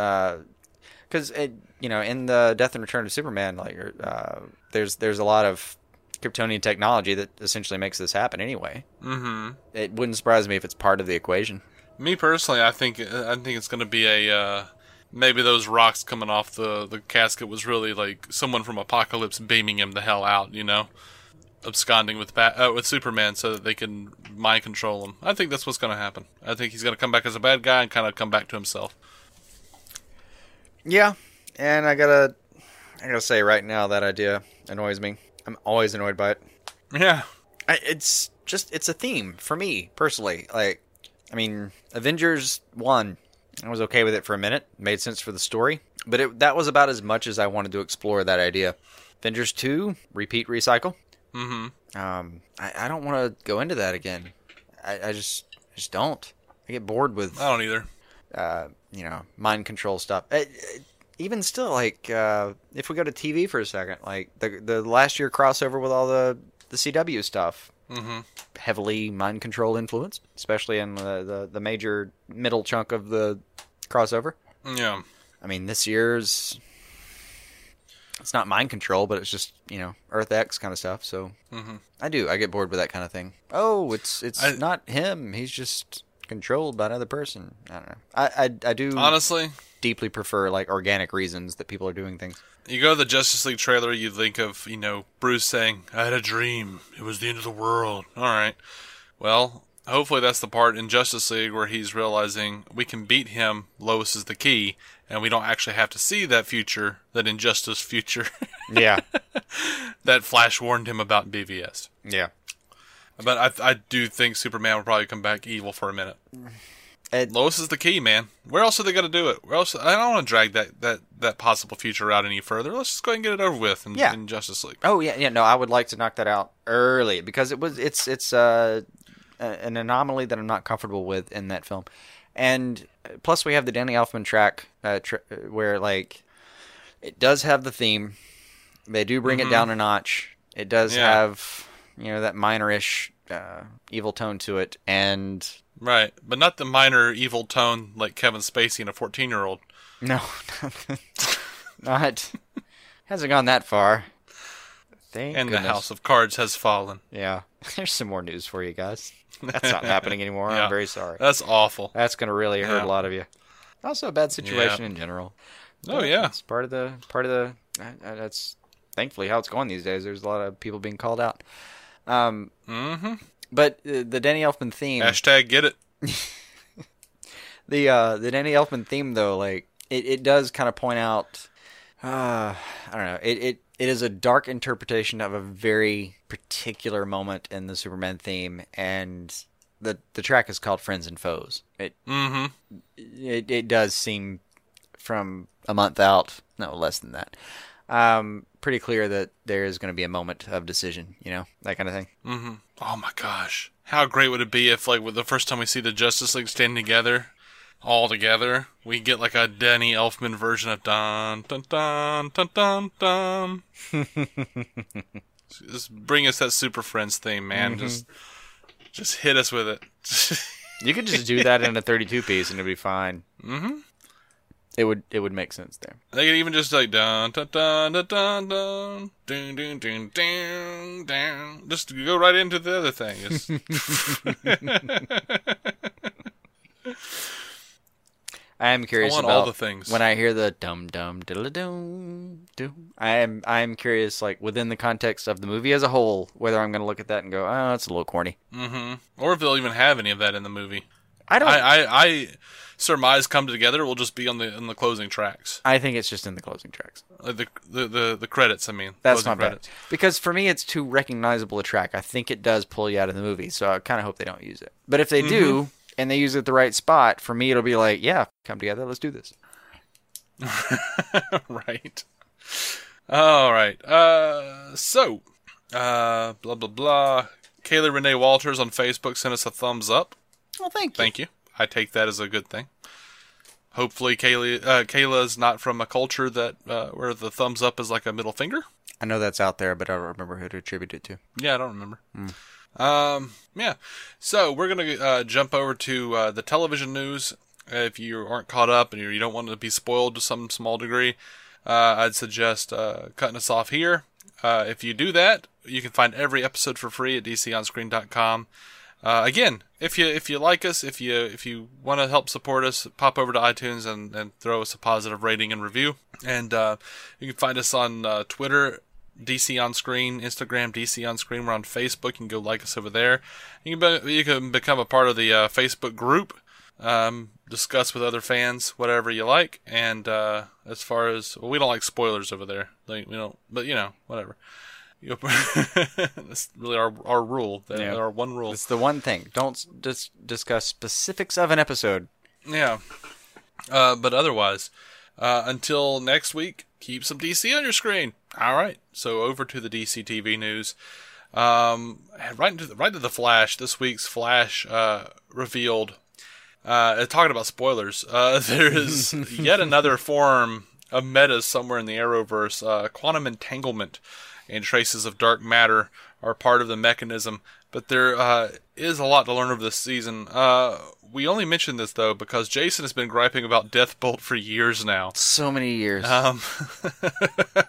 Speaker 7: because it, you know, in the Death and Return of Superman, like uh, there's there's a lot of Kryptonian technology that essentially makes this happen anyway. Mm-hmm. It wouldn't surprise me if it's part of the equation.
Speaker 6: Me personally, I think I think it's going to be a uh, Maybe those rocks coming off the, the casket was really like someone from Apokolips beaming him the hell out, you know? Absconding with Bat- uh, with Superman so that they can mind control him. I think that's what's going to happen. I think he's going to come back as a bad guy and kind of come back to himself.
Speaker 7: Yeah, and I gotta, I gotta say right now that idea annoys me. I'm always annoyed by it.
Speaker 6: Yeah.
Speaker 7: I, it's just it's a theme for me personally. Like, I mean, Avengers one, I was okay with it for a minute, made sense for the story, but it, that was about as much as I wanted to explore that idea. Avengers two, repeat, recycle.
Speaker 6: Mm-hmm.
Speaker 7: Um, I, I don't want to go into that again. I, I just I just don't. I get bored with
Speaker 6: I don't either.
Speaker 7: uh, you know, mind control stuff. Uh, uh, even still, like uh, if we go to TV for a second, like the the last year crossover with all the the CW stuff,
Speaker 6: Mm-hmm.
Speaker 7: heavily mind control influenced, especially in the, the the major middle chunk of the crossover.
Speaker 6: Yeah.
Speaker 7: I mean, this year's it's not mind control, but it's just you know Earth X kind of stuff. So
Speaker 6: Mhm.
Speaker 7: I do I get bored with that kind of thing. Oh, it's it's
Speaker 6: I-
Speaker 7: not him. He's just controlled by another person. I don't know. I I, I do
Speaker 6: Honestly,
Speaker 7: deeply prefer like organic reasons that people are doing things.
Speaker 6: you go to the Justice League trailer, you think of, you know, Bruce saying, I had a dream. It was the end of the world. All right. Well, hopefully that's the part in Justice League where he's realizing we can beat him. Lois is the key. And we don't actually have to see that future, that injustice future
Speaker 7: Yeah,
Speaker 6: that Flash warned him about BVS.
Speaker 7: yeah.
Speaker 6: But I, I do think Superman will probably come back evil for a minute.
Speaker 7: Ed-
Speaker 6: Lois is the key, man. Where else are they going to do it? Where else? I don't want to drag that, that, that possible future out any further. Let's just go ahead and get it over with in,
Speaker 7: Yeah.
Speaker 6: in Justice League.
Speaker 7: Oh yeah, yeah. No, I would like to knock that out early because it was it's it's uh, a- an anomaly that I'm not comfortable with in that film, and plus we have the Danny Elfman track uh, tr- where like it does have the theme. They do bring it down a notch. It does
Speaker 6: Yeah.
Speaker 7: have you know that minorish uh, evil tone to it, and
Speaker 6: Right, but not the minor evil tone like Kevin Spacey and a 14 year old.
Speaker 7: no, not hasn't gone that far. Thank
Speaker 6: And
Speaker 7: goodness.
Speaker 6: the House of Cards has fallen.
Speaker 7: Yeah, there's some more news for you guys. That's not happening anymore.
Speaker 6: Yeah.
Speaker 7: I'm very sorry.
Speaker 6: That's awful.
Speaker 7: That's going to really hurt
Speaker 6: Yeah.
Speaker 7: a lot of you. Also, a bad situation
Speaker 6: Yeah.
Speaker 7: in general.
Speaker 6: Oh,
Speaker 7: But
Speaker 6: yeah.
Speaker 7: it's part of the part of the. uh, uh, that's thankfully how it's going these days. There's a lot of people being called out. Um,
Speaker 6: Mm-hmm.
Speaker 7: but uh, the Danny Elfman theme,
Speaker 6: Hashtag get it.
Speaker 7: the uh, the Danny Elfman theme though, like it, it does kind of point out. Uh, I don't know. It, it it is a dark interpretation of a very particular moment in the Superman theme, and the the track is called "Friends and Foes." It
Speaker 6: Mm-hmm.
Speaker 7: it, it does seem from a month out, no less than that, um, pretty clear that there is going to be a moment of decision. You know that kind of thing.
Speaker 6: Mm-hmm. Oh my gosh. How great would it be if, like, the first time we see the Justice League standing together, all together, we get, like, a Danny Elfman version of dun dun dun dun dun dun. just bring us that Super Friends theme, man. Just, just hit us with it.
Speaker 7: You could just do that in a 32 piece and it'd be fine.
Speaker 6: mm-hmm.
Speaker 7: It would it would make sense there.
Speaker 6: They could even just like dun dun dun dun dun dun dun dun dun dun dun. Just go right into the other thing.
Speaker 7: I am curious
Speaker 6: I
Speaker 7: about
Speaker 6: all the things.
Speaker 7: when I hear the dum dum diddle dum dum. I am I am curious, like within the context of the movie as a whole, whether I'm going to look at that and go, oh, that's a little corny.
Speaker 6: Mm-hmm. Or if they'll even have any of that in the movie.
Speaker 7: I don't.
Speaker 6: I,
Speaker 7: I,
Speaker 6: I, surmise come together will just be on the on the closing tracks, I
Speaker 7: think it's just in the closing tracks.
Speaker 6: like the, the the the credits. I mean,
Speaker 7: That's not bad because for me, it's too recognizable a track. I think it does pull you out of the movie, so I kind of hope they don't use it. But if they do and they use it at the right spot, for me, it'll be like, yeah, come together, let's do this.
Speaker 6: right. All right. Uh, so, uh, blah blah blah. Kayla Renee Walters on Facebook sent us a thumbs up.
Speaker 7: Well, thank you.
Speaker 6: Thank you. I take that as a good thing. Hopefully, Kayla uh, Kayla's not from a culture that uh, where the thumbs up is like a middle finger.
Speaker 7: I know that's out there, but I don't remember who to attribute it to.
Speaker 6: Yeah, I don't remember. Um, yeah. So we're gonna uh, jump over to uh, the television news. If you aren't caught up and you you don't want to be spoiled to some small degree, uh, I'd suggest uh, cutting us off here. Uh, if you do that, you can find every episode for free at dconscreen.com. uh, again, if you if you like us, if you if you want to help support us, pop over to iTunes and, and throw us a positive rating and review. And uh, you can find us on uh, Twitter, DC on Screen, Instagram, DC on Screen. We're on Facebook. You can go like us over there. You can be, you can become a part of the uh, Facebook group. Um, discuss with other fans whatever you like. And uh, as far as well, we don't like spoilers over there. Like we don't, but you know whatever. You- That's really our our rule. That-
Speaker 7: Yeah.
Speaker 6: Our one rule.
Speaker 7: It's the one thing. Don't dis- discuss specifics of an episode.
Speaker 6: Yeah. Uh, but otherwise, uh, until next week, keep some DC on your screen. All right. So over to the DC TV news. Um, right into the, right to the Flash. This week's Flash uh, revealed. Uh, talking about spoilers. Uh, there is yet another form of meta somewhere in the Arrowverse. Uh, quantum entanglement and traces of dark matter are part of the mechanism. But there uh, is a lot to learn over this season. Uh, we only mention this though because Jason has been griping about Deathbolt for years now.
Speaker 7: So many years.
Speaker 6: Um,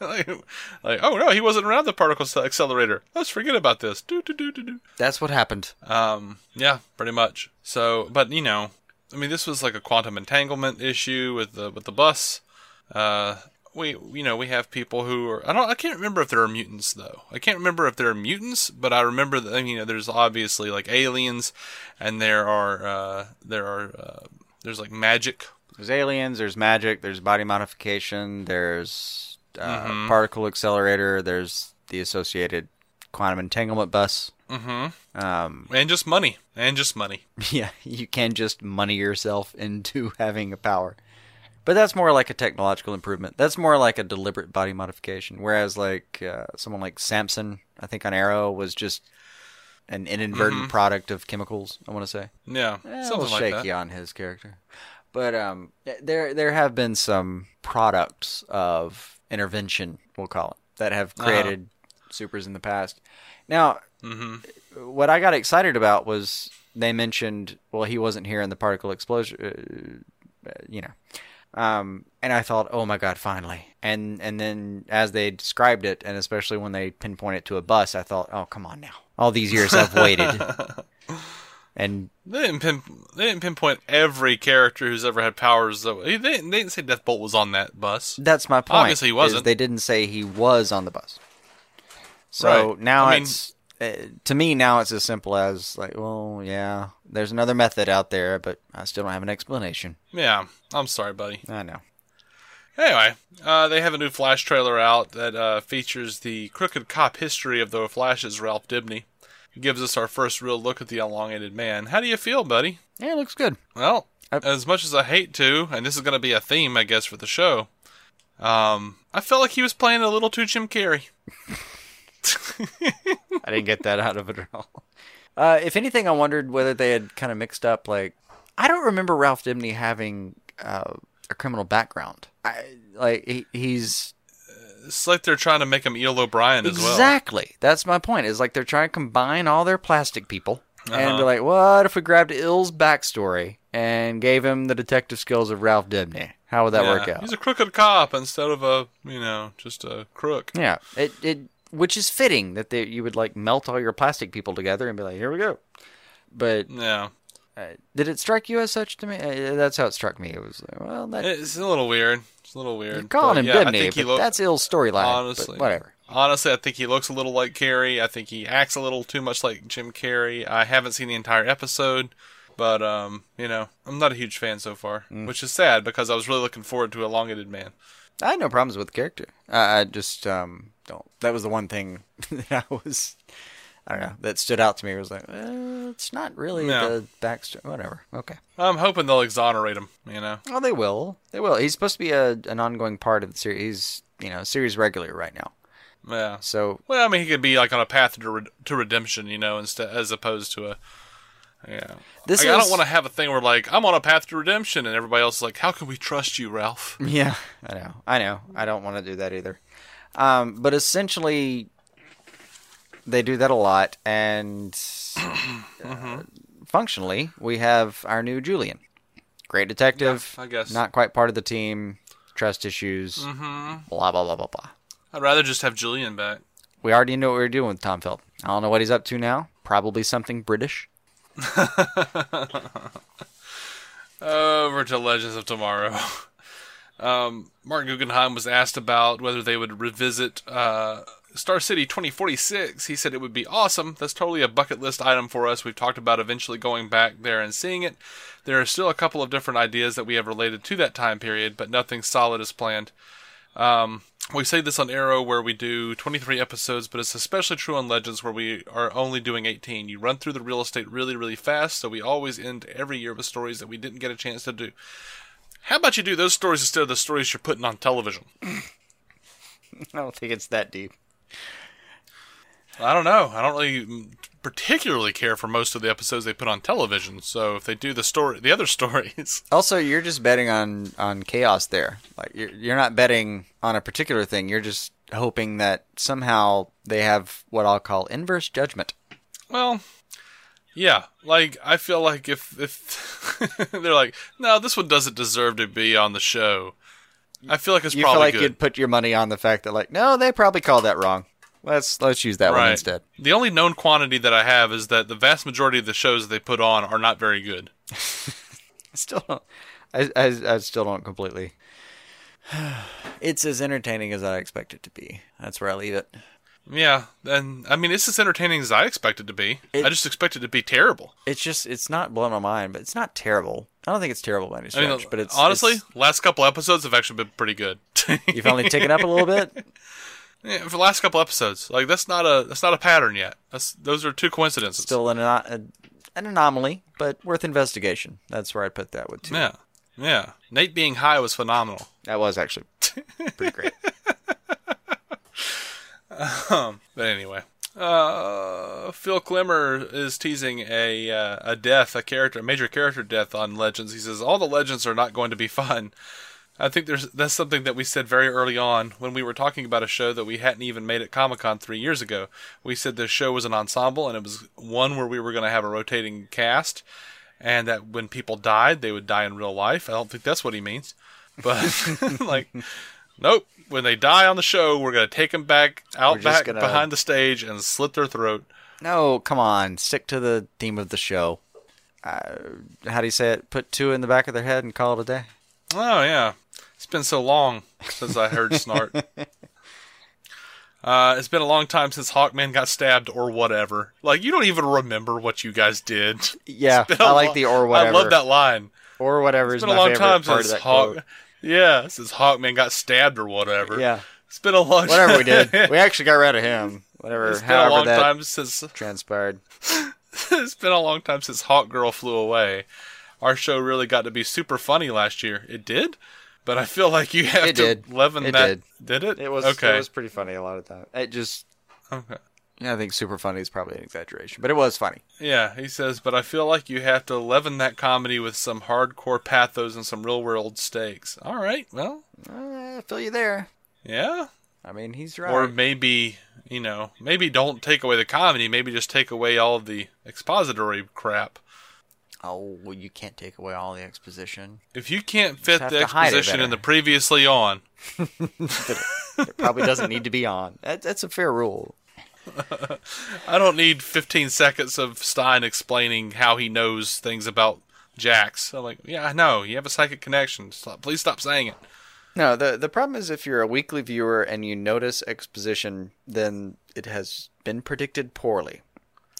Speaker 6: like, like, oh no, he wasn't around the particle accelerator. Let's forget about this. Do do do do do.
Speaker 7: That's what happened.
Speaker 6: Um, yeah, pretty much. So, but you know, I mean, this was like a quantum entanglement issue with the with the bus. Uh, we you know we have people who are I don't I can't remember if there are mutants though. I can't remember if there are mutants, but I remember that I mean, you know there's obviously like aliens, and there are uh there are uh, there's like magic.
Speaker 7: There's aliens. There's magic. There's body modification. There's uh,
Speaker 6: Mhm.
Speaker 7: particle accelerator. There's the associated quantum entanglement bus.
Speaker 6: Mm-hmm.
Speaker 7: Um,
Speaker 6: And just money. And just money.
Speaker 7: yeah, you can just money yourself into having a power. But that's more like a technological improvement. That's more like a deliberate body modification. Whereas, like uh, someone like Samson, I think on Arrow was just an inadvertent
Speaker 6: Mhm.
Speaker 7: product of chemicals. I want to say.
Speaker 6: Yeah,
Speaker 7: Eh, a little shaky on his character. But um, there there have been some products of intervention, we'll call it, that have
Speaker 6: Uh-huh.
Speaker 7: created supers in the past. Now,
Speaker 6: Mm-hmm.
Speaker 7: what I got excited about was they mentioned, well, he wasn't here in the particle explosion, uh, you know. Um, and I thought, oh my god, finally! And and then as they described it, and especially when they pinpoint it to a bus, I thought, oh come on now! All these years I've waited, and
Speaker 6: They didn't pin, they didn't pinpoint every character who's ever had powers. Though they didn't, they didn't say Deathbolt was on that bus.
Speaker 7: That's my point.
Speaker 6: Obviously, he wasn't.
Speaker 7: They didn't say he was on the bus. So
Speaker 6: Right.
Speaker 7: now
Speaker 6: I mean-
Speaker 7: it's to me now it's as simple as like, well, yeah, there's another method out there, but I still don't have an explanation.
Speaker 6: Yeah, I'm sorry, buddy.
Speaker 7: I know.
Speaker 6: Anyway, uh, they have a new Flash trailer out that uh, features the crooked cop history of the Flash's Ralph Dibny. It gives us our first real look at the elongated man. How do you feel, buddy?
Speaker 7: Yeah, it looks good.
Speaker 6: Well, as much as I hate to, and this is going to be a theme, I guess, for the show, um, I felt like he was playing a little too Jim Carrey.
Speaker 7: I didn't get that out of it at all. Uh, if anything, I wondered whether they had kind of mixed up. Like, I don't remember Ralph Dibny having uh, a criminal background. I, like, he, he's
Speaker 6: It's like they're trying to make him Eel O'Brien as well.
Speaker 7: Exactly. That's my point. Is like they're trying to combine all their plastic people and
Speaker 6: Uh-huh.
Speaker 7: be like, what if we grabbed Eel's backstory and gave him the detective skills of Ralph Dibny? How would that
Speaker 6: Yeah,
Speaker 7: work out?
Speaker 6: He's a crooked cop instead of a, you know, just a crook.
Speaker 7: Yeah, it it which is fitting that they, you would like melt all your plastic people together and be like, here we go. But
Speaker 6: Yeah.
Speaker 7: uh, did it strike you as such to me? Uh, that's how it struck me. It was like, well, that,
Speaker 6: It's a little weird. It's a little weird.
Speaker 7: you're calling him
Speaker 6: yeah, he
Speaker 7: but that's Eel's storyline.
Speaker 6: Honestly,
Speaker 7: whatever.
Speaker 6: Honestly, I think he looks a little like Carrey. I think he acts a little too much like Jim Carrey. I haven't seen the entire episode, but um, you know, I'm not a huge fan so far,
Speaker 7: Mm.
Speaker 6: which is sad because I was really looking forward to Elongated Man.
Speaker 7: I had no problems with the character. I, I just um don't. That was the one thing that I was. I don't know. That stood out to me. It was like, eh, it's not really
Speaker 6: No.
Speaker 7: the backstory. Whatever. Okay.
Speaker 6: I'm hoping they'll exonerate him. You know,
Speaker 7: Oh, they will. They will. He's supposed to be a an ongoing part of the series. He's you know series regular right now.
Speaker 6: yeah.
Speaker 7: So
Speaker 6: Well, I mean, he could be like on a path to re- to redemption, you know, instead as opposed to a. Yeah.
Speaker 7: This
Speaker 6: Like, I don't want to have a thing where like I'm on a path to redemption, and everybody else is like, "How can we trust you, Ralph?"
Speaker 7: yeah, I know. I know. I don't want to do that either. Um, but essentially, they do that a lot, and uh, functionally, we have our new Julian, great detective.
Speaker 6: Yeah, I guess.
Speaker 7: not quite part of the team. Trust issues.
Speaker 6: Mm-hmm.
Speaker 7: Blah blah blah blah blah.
Speaker 6: I'd rather just have Julian back.
Speaker 7: We already know what we're doing with Tom Felton. I don't know what he's up to now. Probably something British.
Speaker 6: Over to Legends of Tomorrow. Um, Marc Guggenheim was asked about whether they would revisit uh, Star City 2046. He said it would be awesome. That's totally a bucket list item for us. We've talked about eventually going back there and seeing it. There are still a couple of different ideas that we have related to that time period, but nothing solid is planned. Um, we say this on Arrow where we do 23 episodes, but it's especially true on Legends where we are only doing 18. You run through the real estate really, really fast, so we always end every year with stories that we didn't get a chance to do. How about you do those stories instead of the stories you're putting on television?
Speaker 7: I don't think it's that deep.
Speaker 6: I don't know. I don't really particularly care for most of the episodes they put on television. So if they do the story, the other stories,
Speaker 7: Also, you're just betting on on chaos there. Like you're you're not betting on a particular thing. You're just hoping that somehow they have what I'll call inverse judgment.
Speaker 6: well, yeah. Like I feel like if if they're like, no, this one doesn't deserve to be on the show. I feel like it's
Speaker 7: you feel
Speaker 6: probably
Speaker 7: like
Speaker 6: good.
Speaker 7: you'd put your money on the fact that like, no, they probably called that wrong. Let's let's use that one instead.
Speaker 6: The only known quantity that I have is that the vast majority of the shows that they put on are not very good.
Speaker 7: I still don't. I, I, I still don't completely. It's as entertaining as I expect it to be. That's where I leave it.
Speaker 6: Yeah, and I mean it's as entertaining as I expect it to be.
Speaker 7: It-
Speaker 6: I just expect it to be terrible.
Speaker 7: It's just it's not blowing my mind, but it's not terrible. I don't think it's terrible by any
Speaker 6: I
Speaker 7: stretch.
Speaker 6: mean,
Speaker 7: but it's
Speaker 6: honestly,
Speaker 7: it's-
Speaker 6: last couple episodes have actually been pretty good.
Speaker 7: you've only taken up a little bit.
Speaker 6: yeah, for the last couple episodes, like that's not a that's not a pattern yet. That's those are two coincidences.
Speaker 7: Still an uh, an anomaly, but worth investigation. That's where I'd put that with too.
Speaker 6: yeah, yeah. Nate being high was phenomenal.
Speaker 7: That was actually pretty great.
Speaker 6: But anyway, uh, Phil Klemmer is teasing a uh, a death, a character, a major character death on Legends. He says all the Legends are not going to be fun. I think there's that's something that we said very early on when we were talking about a show that we hadn't even made at Comic Con three years ago. We said the show was an ensemble and it was one where we were going to have a rotating cast, and that when people died, they would die in real life. I don't think that's what he means, but like, nope. When they die on the show, we're going to take them back out back
Speaker 7: gonna-
Speaker 6: behind the stage and slit their throat.
Speaker 7: No, come on, stick to the theme of the show. Uh, how do you say it? Put two in the back of their head and call it a day.
Speaker 6: Oh yeah, it's been so long since I heard Snart. Uh, it's been a long time since Hawkman got stabbed or whatever. Like you don't even remember what you guys did.
Speaker 7: Yeah,
Speaker 6: It's been a
Speaker 7: I like
Speaker 6: lo-
Speaker 7: the or whatever.
Speaker 6: I love that line.
Speaker 7: Or whatever
Speaker 6: it's been a
Speaker 7: my
Speaker 6: long time since Hawk.
Speaker 7: quote.
Speaker 6: Yeah, since Hawkman got stabbed or whatever.
Speaker 7: Yeah,
Speaker 6: it's been a long. Time.
Speaker 7: Whatever we did, we actually got rid of him. Whatever,
Speaker 6: it's been a long time since
Speaker 7: transpired.
Speaker 6: it's been a long time since Hawk Girl flew away. Our show really got to be super funny last year. It did, but I feel like you have
Speaker 7: It
Speaker 6: to
Speaker 7: did.
Speaker 6: leaven
Speaker 7: It
Speaker 6: that.
Speaker 7: did.
Speaker 6: Did it?
Speaker 7: It was
Speaker 6: okay.
Speaker 7: It was pretty funny a lot of time. It just,
Speaker 6: okay.
Speaker 7: Yeah, I think super funny is probably an exaggeration, but it was funny.
Speaker 6: Yeah, he says, but I feel like you have to leaven that comedy with some hardcore pathos and some real world stakes. All right, well,
Speaker 7: Uh, I feel you there.
Speaker 6: yeah.
Speaker 7: I mean, he's right.
Speaker 6: Or maybe, you know, maybe don't take away the comedy, maybe just take away all of the expository crap.
Speaker 7: oh, well, you can't take away all the exposition.
Speaker 6: If you can't fit
Speaker 7: have
Speaker 6: the
Speaker 7: to hide it
Speaker 6: exposition in the previously on,
Speaker 7: It probably doesn't need to be on. That, that's a fair rule.
Speaker 6: I don't need 15 seconds of Stein explaining how he knows things about Jax. I'm like, yeah, I know. You have a psychic connection. Stop, please stop saying it.
Speaker 7: No, the the problem is if you're a weekly viewer and you notice exposition, then it has been predicted poorly.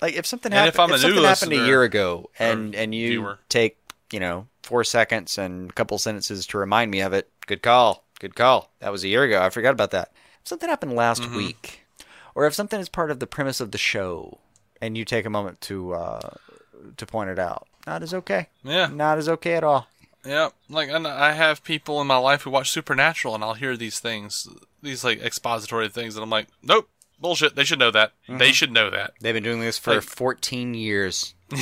Speaker 7: Like if something
Speaker 6: And
Speaker 7: happened,
Speaker 6: if new
Speaker 7: something happened a year ago, and and you
Speaker 6: viewer.
Speaker 7: take you know four seconds and a couple sentences to remind me of it, good call, good call. That was a year ago. I forgot about that. If something happened last
Speaker 6: Mm-hmm.
Speaker 7: week, or if something is part of the premise of the show, and you take a moment to uh, to point it out, not as okay.
Speaker 6: Yeah.
Speaker 7: Not as okay at all.
Speaker 6: Yeah, like and I have people in my life who watch Supernatural, and I'll hear these things, these like expository things, and I'm like, nope, bullshit. They should know that.
Speaker 7: Mm-hmm.
Speaker 6: They should know that.
Speaker 7: They've been doing this for
Speaker 6: Like-
Speaker 7: 14 years.
Speaker 6: I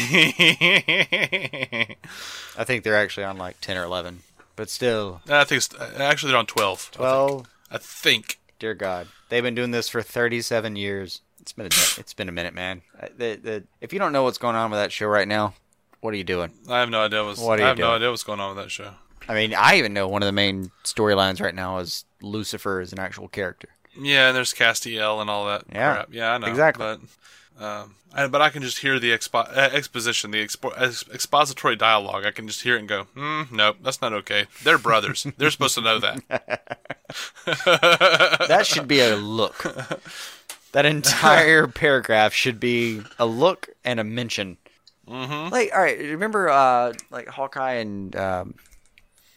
Speaker 7: think they're actually on like 10 or 11. But still, I
Speaker 6: think it's, actually they're on twelve. I think.
Speaker 7: 12,
Speaker 6: I think.
Speaker 7: Dear God. They've been doing this for 37 years. It's been a, it's been a minute, man. The, the, if you don't know what's going on with that show right now, what are you doing?
Speaker 6: I have no idea what's.
Speaker 7: What are
Speaker 6: I have no idea what's going on with that show.
Speaker 7: I mean, I even know one of the main storylines right now is Lucifer is an actual character.
Speaker 6: Yeah, and there's Castiel and all that
Speaker 7: Yeah,
Speaker 6: crap. Yeah, I know.
Speaker 7: exactly.
Speaker 6: But Um, but I can just hear the expo- uh, exposition, the expo- ex- expository dialogue. I can just hear it and go, mm, nope, that's not okay. They're brothers. They're supposed to know that.
Speaker 7: That should be a look. That entire paragraph should be a look and a mention. Mm-hmm. Like, all right, remember, uh, like Hawkeye and um,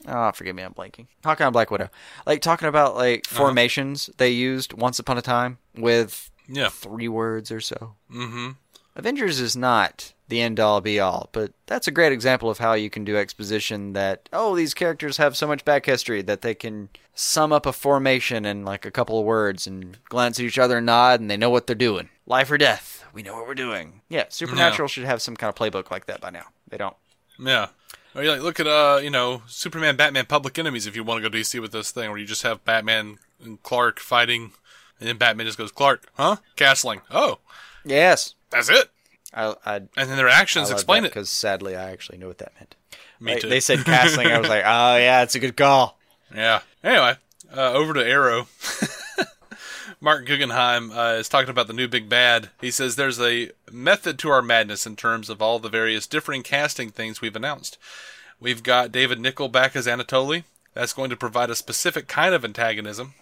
Speaker 7: oh, forgive me, I'm blanking. Hawkeye and Black Widow, like talking about like formations they used once upon a time with
Speaker 6: Yeah.
Speaker 7: three words or so. Mm-hmm. Avengers is not the end all be all, but that's a great example of how you can do exposition that, oh, these characters have so much back history that they can sum up a formation in like a couple of words and glance at each other and nod and they know what they're doing. Life or death. We know what we're doing. Yeah, Supernatural should have some kind of playbook like that by now. They don't.
Speaker 6: Yeah. Or you like look at uh, you know, Superman, Batman, Public Enemies. If you want to go DC with this thing, where you just have Batman and Clark fighting, and then Batman just goes, "Clark, huh? Castling. Oh,
Speaker 7: Yes.
Speaker 6: that's it."
Speaker 7: I, I,
Speaker 6: And then their actions explain it.
Speaker 7: because sadly I actually know what that meant.
Speaker 6: Me
Speaker 7: Like,
Speaker 6: too.
Speaker 7: They said castling. I was like, oh yeah, it's a good call.
Speaker 6: Yeah. Anyway, uh, over to Arrow. Marc Guggenheim uh, is talking about the new big bad. He says there's a method to our madness in terms of all the various differing casting things we've announced. We've got David Nykl back as Anatoly. That's going to provide a specific kind of antagonism.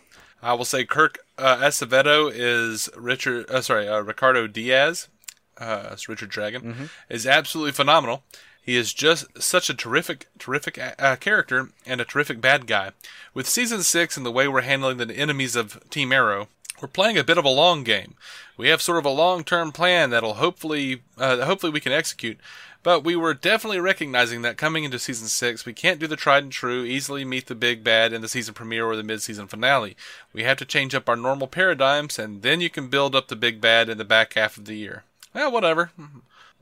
Speaker 6: I will say Kirk uh, Acevedo is Richard. Uh, sorry, uh, Ricardo Diaz. Uh, that's Richard Dragon is absolutely phenomenal. He is just such a terrific, terrific uh, character and a terrific bad guy. With season six and the way we're handling the enemies of Team Arrow, we're playing a bit of a long game. We have sort of a long-term plan that'll hopefully, uh, hopefully we can execute. But we were definitely recognizing that coming into season six, we can't do the tried and true, easily meet the big bad in the season premiere or the mid-season finale. We have to change up our normal paradigms, and then you can build up the big bad in the back half of the year. Well, whatever.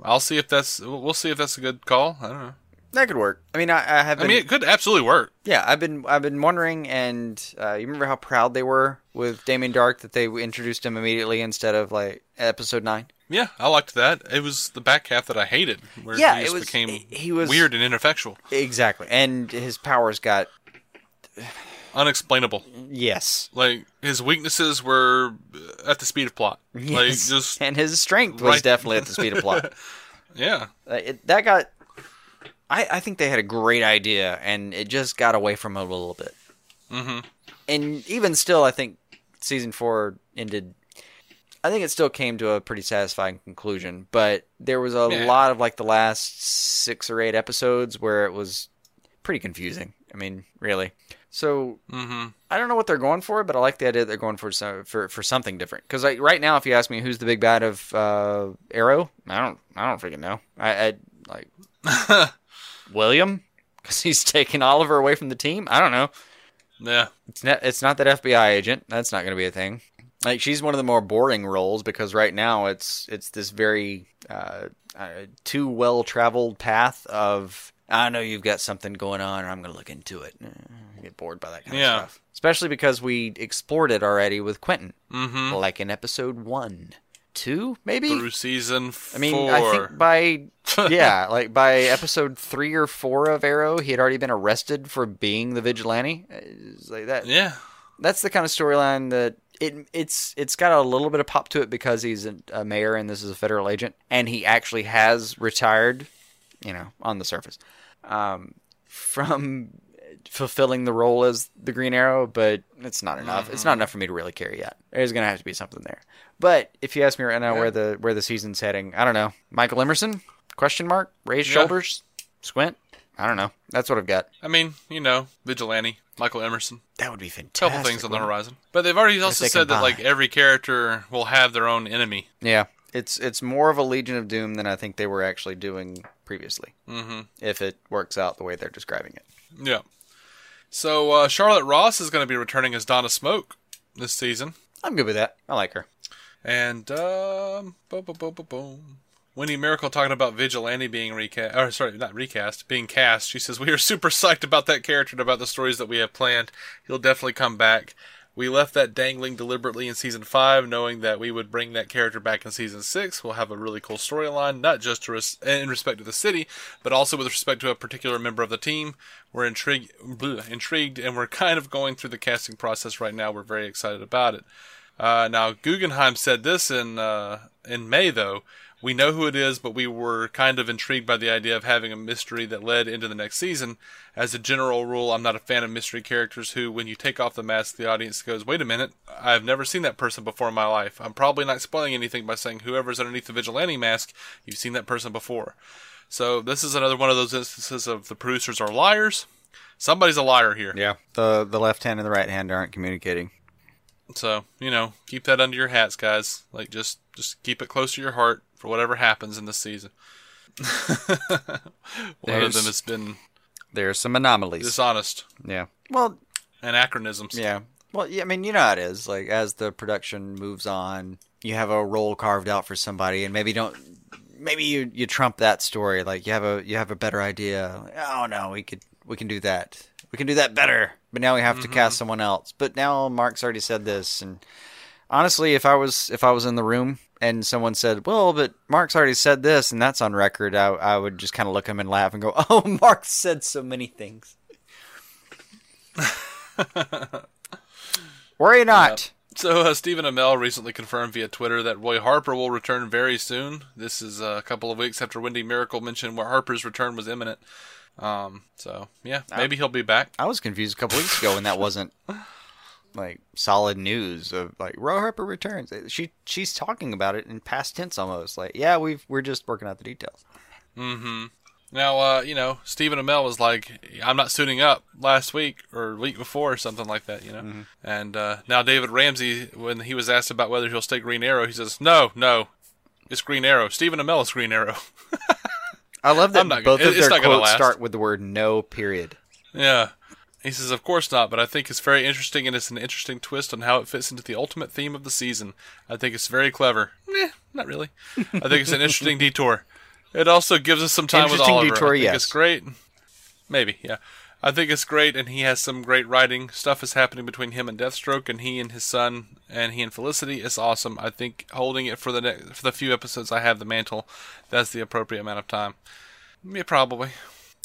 Speaker 6: I'll see if that's. We'll see if that's a good call. I don't know.
Speaker 7: That could work. I mean, I, I have.
Speaker 6: I mean, it could absolutely work.
Speaker 7: yeah, I've been I've been wondering, and uh, you remember how proud they were with Damien Darhk that they introduced him immediately instead of like episode nine.
Speaker 6: Yeah, I liked that. It was the back half that I hated, where
Speaker 7: Yeah,
Speaker 6: he
Speaker 7: it was-
Speaker 6: became
Speaker 7: he was-
Speaker 6: weird and ineffectual,
Speaker 7: Exactly, and his powers got
Speaker 6: unexplainable.
Speaker 7: yes,
Speaker 6: Like his weaknesses were at the speed of plot. Like
Speaker 7: yes.
Speaker 6: just
Speaker 7: and his strength was
Speaker 6: right-
Speaker 7: definitely at the speed of plot.
Speaker 6: yeah,
Speaker 7: it, that got. I, I think they had a great idea, and it just got away from it a little bit. Mm-hmm. And even still, I think season four ended. I think it still came to a pretty satisfying conclusion, but there was a
Speaker 6: Yeah.
Speaker 7: lot of like the last six or eight episodes where it was pretty confusing. I mean, really. So mm-hmm. I don't know what they're going for, but I like the idea that they're going for some, for for something different. Because like right now, if you ask me who's the big bad of uh, Arrow, I don't I don't freaking know. I, I like William because he's taking Oliver away from the team. I don't know.
Speaker 6: yeah,
Speaker 7: It's not it's not that FBI agent. That's not going to be a thing. Like she's one of the more boring roles because right now it's it's this very uh, uh, too well traveled path of I know you've got something going on, or I'm going to look into it. Eh, I get bored by that kind
Speaker 6: Yeah.
Speaker 7: of stuff, especially because we explored it already with Quentin,
Speaker 6: mm-hmm.
Speaker 7: like in episode one, two, maybe.
Speaker 6: through season four.
Speaker 7: I mean, I think by yeah, like by episode three or four of Arrow, he had already been arrested for being the vigilante. It's like that.
Speaker 6: yeah,
Speaker 7: That's the kind of storyline that it it's it's got a little bit of pop to it because he's a, a mayor and this is a federal agent, and he actually has retired. You know, on the surface, um, from fulfilling the role as the Green Arrow, but it's not enough. It's not enough for me to really care yet. There's gonna have to be something there. But if you ask me right now where the where the season's heading, I don't know. Michael Emerson? Question mark? Raised
Speaker 6: Yeah.
Speaker 7: shoulders? Squint? I don't know. That's what I've got.
Speaker 6: I mean, you know, vigilante, Michael Emerson,
Speaker 7: That would be fantastic.
Speaker 6: couple things on the horizon. But they've already also said that like every character will have their own enemy.
Speaker 7: Yeah, it's it's more of a Legion of Doom than I think they were actually doing previously. Mm-hmm. If it works out the way they're describing it.
Speaker 6: Yeah. So uh, Charlotte Ross is going to be returning as Donna Smoak this season.
Speaker 7: I'm good with that. I like her.
Speaker 6: And um, boom, boom, boom, boom, boom. Wendy Mericle talking about Vigilante being recast, or sorry, not recast, being cast. She says we are super psyched about that character and about the stories that we have planned. He'll definitely come back. We left that dangling deliberately in season five, knowing that we would bring that character back in season six. We'll have a really cool storyline, not just res- in respect to the city, but also with respect to a particular member of the team. We're intrigued, intrigued, and we're kind of going through the casting process right now. We're very excited about it. Uh, now Guggenheim said this in uh, in May though. We know who it is, but we were kind of intrigued by the idea of having a mystery that led into the next season. As a general rule, I'm not a fan of mystery characters who, when you take off the mask, the audience goes, wait a minute, I've never seen that person before in my life. I'm probably not spoiling anything by saying whoever's underneath the vigilante mask, you've seen that person before. So this is another one of those instances of the producers are liars. Somebody's a liar here.
Speaker 7: Yeah. The the left hand and the right hand aren't communicating.
Speaker 6: So, you know, keep that under your hats, guys. Like just just keep it close to your heart for whatever happens in this season. One
Speaker 7: There's-
Speaker 6: of them has been
Speaker 7: There's some anomalies.
Speaker 6: dishonest.
Speaker 7: yeah. Well,
Speaker 6: Anachronisms.
Speaker 7: yeah. Well, yeah, I mean, you know how it is. Like as the production moves on, you have a role carved out for somebody and maybe don't maybe you you trump that story. Like you have a you have a better idea. Oh no, we could we can do that. We can do that better. But now we have to cast someone else. But now Marc's already said this and honestly, if I was if I was in the room and someone said, "Well, but Marc's already said this and that's on record," I I would just kind of look at him and laugh and go, "Oh, Mark said so many things." Worry not.
Speaker 6: So uh, Stephen Amell recently confirmed via Twitter that Roy Harper will return very soon. This is uh, a couple of weeks after Wendy Mericle mentioned where Harper's return was imminent. Um, so yeah, maybe he'll be back.
Speaker 7: I was confused a couple weeks ago when that wasn't like solid news of like Roy Harper returns. She she's talking about it in past tense almost. Like, yeah, we've we're just working out the details. Mm-hmm.
Speaker 6: Now, uh, you know, Stephen Amell was like, "I'm not suiting up" last week or week before or something like that, you know. And uh, now David Ramsey, when he was asked about whether he'll stay Green Arrow, he says, "No, no, it's Green Arrow. Stephen Amell is Green Arrow."
Speaker 7: I love that both
Speaker 6: gonna-
Speaker 7: of their quotes start with the word "no." Period.
Speaker 6: Yeah. He says, Of course not, but I think it's very interesting and it's an interesting twist on how it fits into the ultimate theme of the season. I think it's very clever. Meh, not really. I think it's an interesting detour. It also gives us some time with
Speaker 7: Interesting
Speaker 6: Oliver.
Speaker 7: detour,
Speaker 6: I think
Speaker 7: yes.
Speaker 6: it's great. Maybe, yeah. I think it's great, and he has some great writing. Stuff is happening between him and Deathstroke, and he and his son, and he and Felicity. is awesome. I think holding it for the next, for the few episodes I have the mantle, that's the appropriate amount of time. Yeah, probably.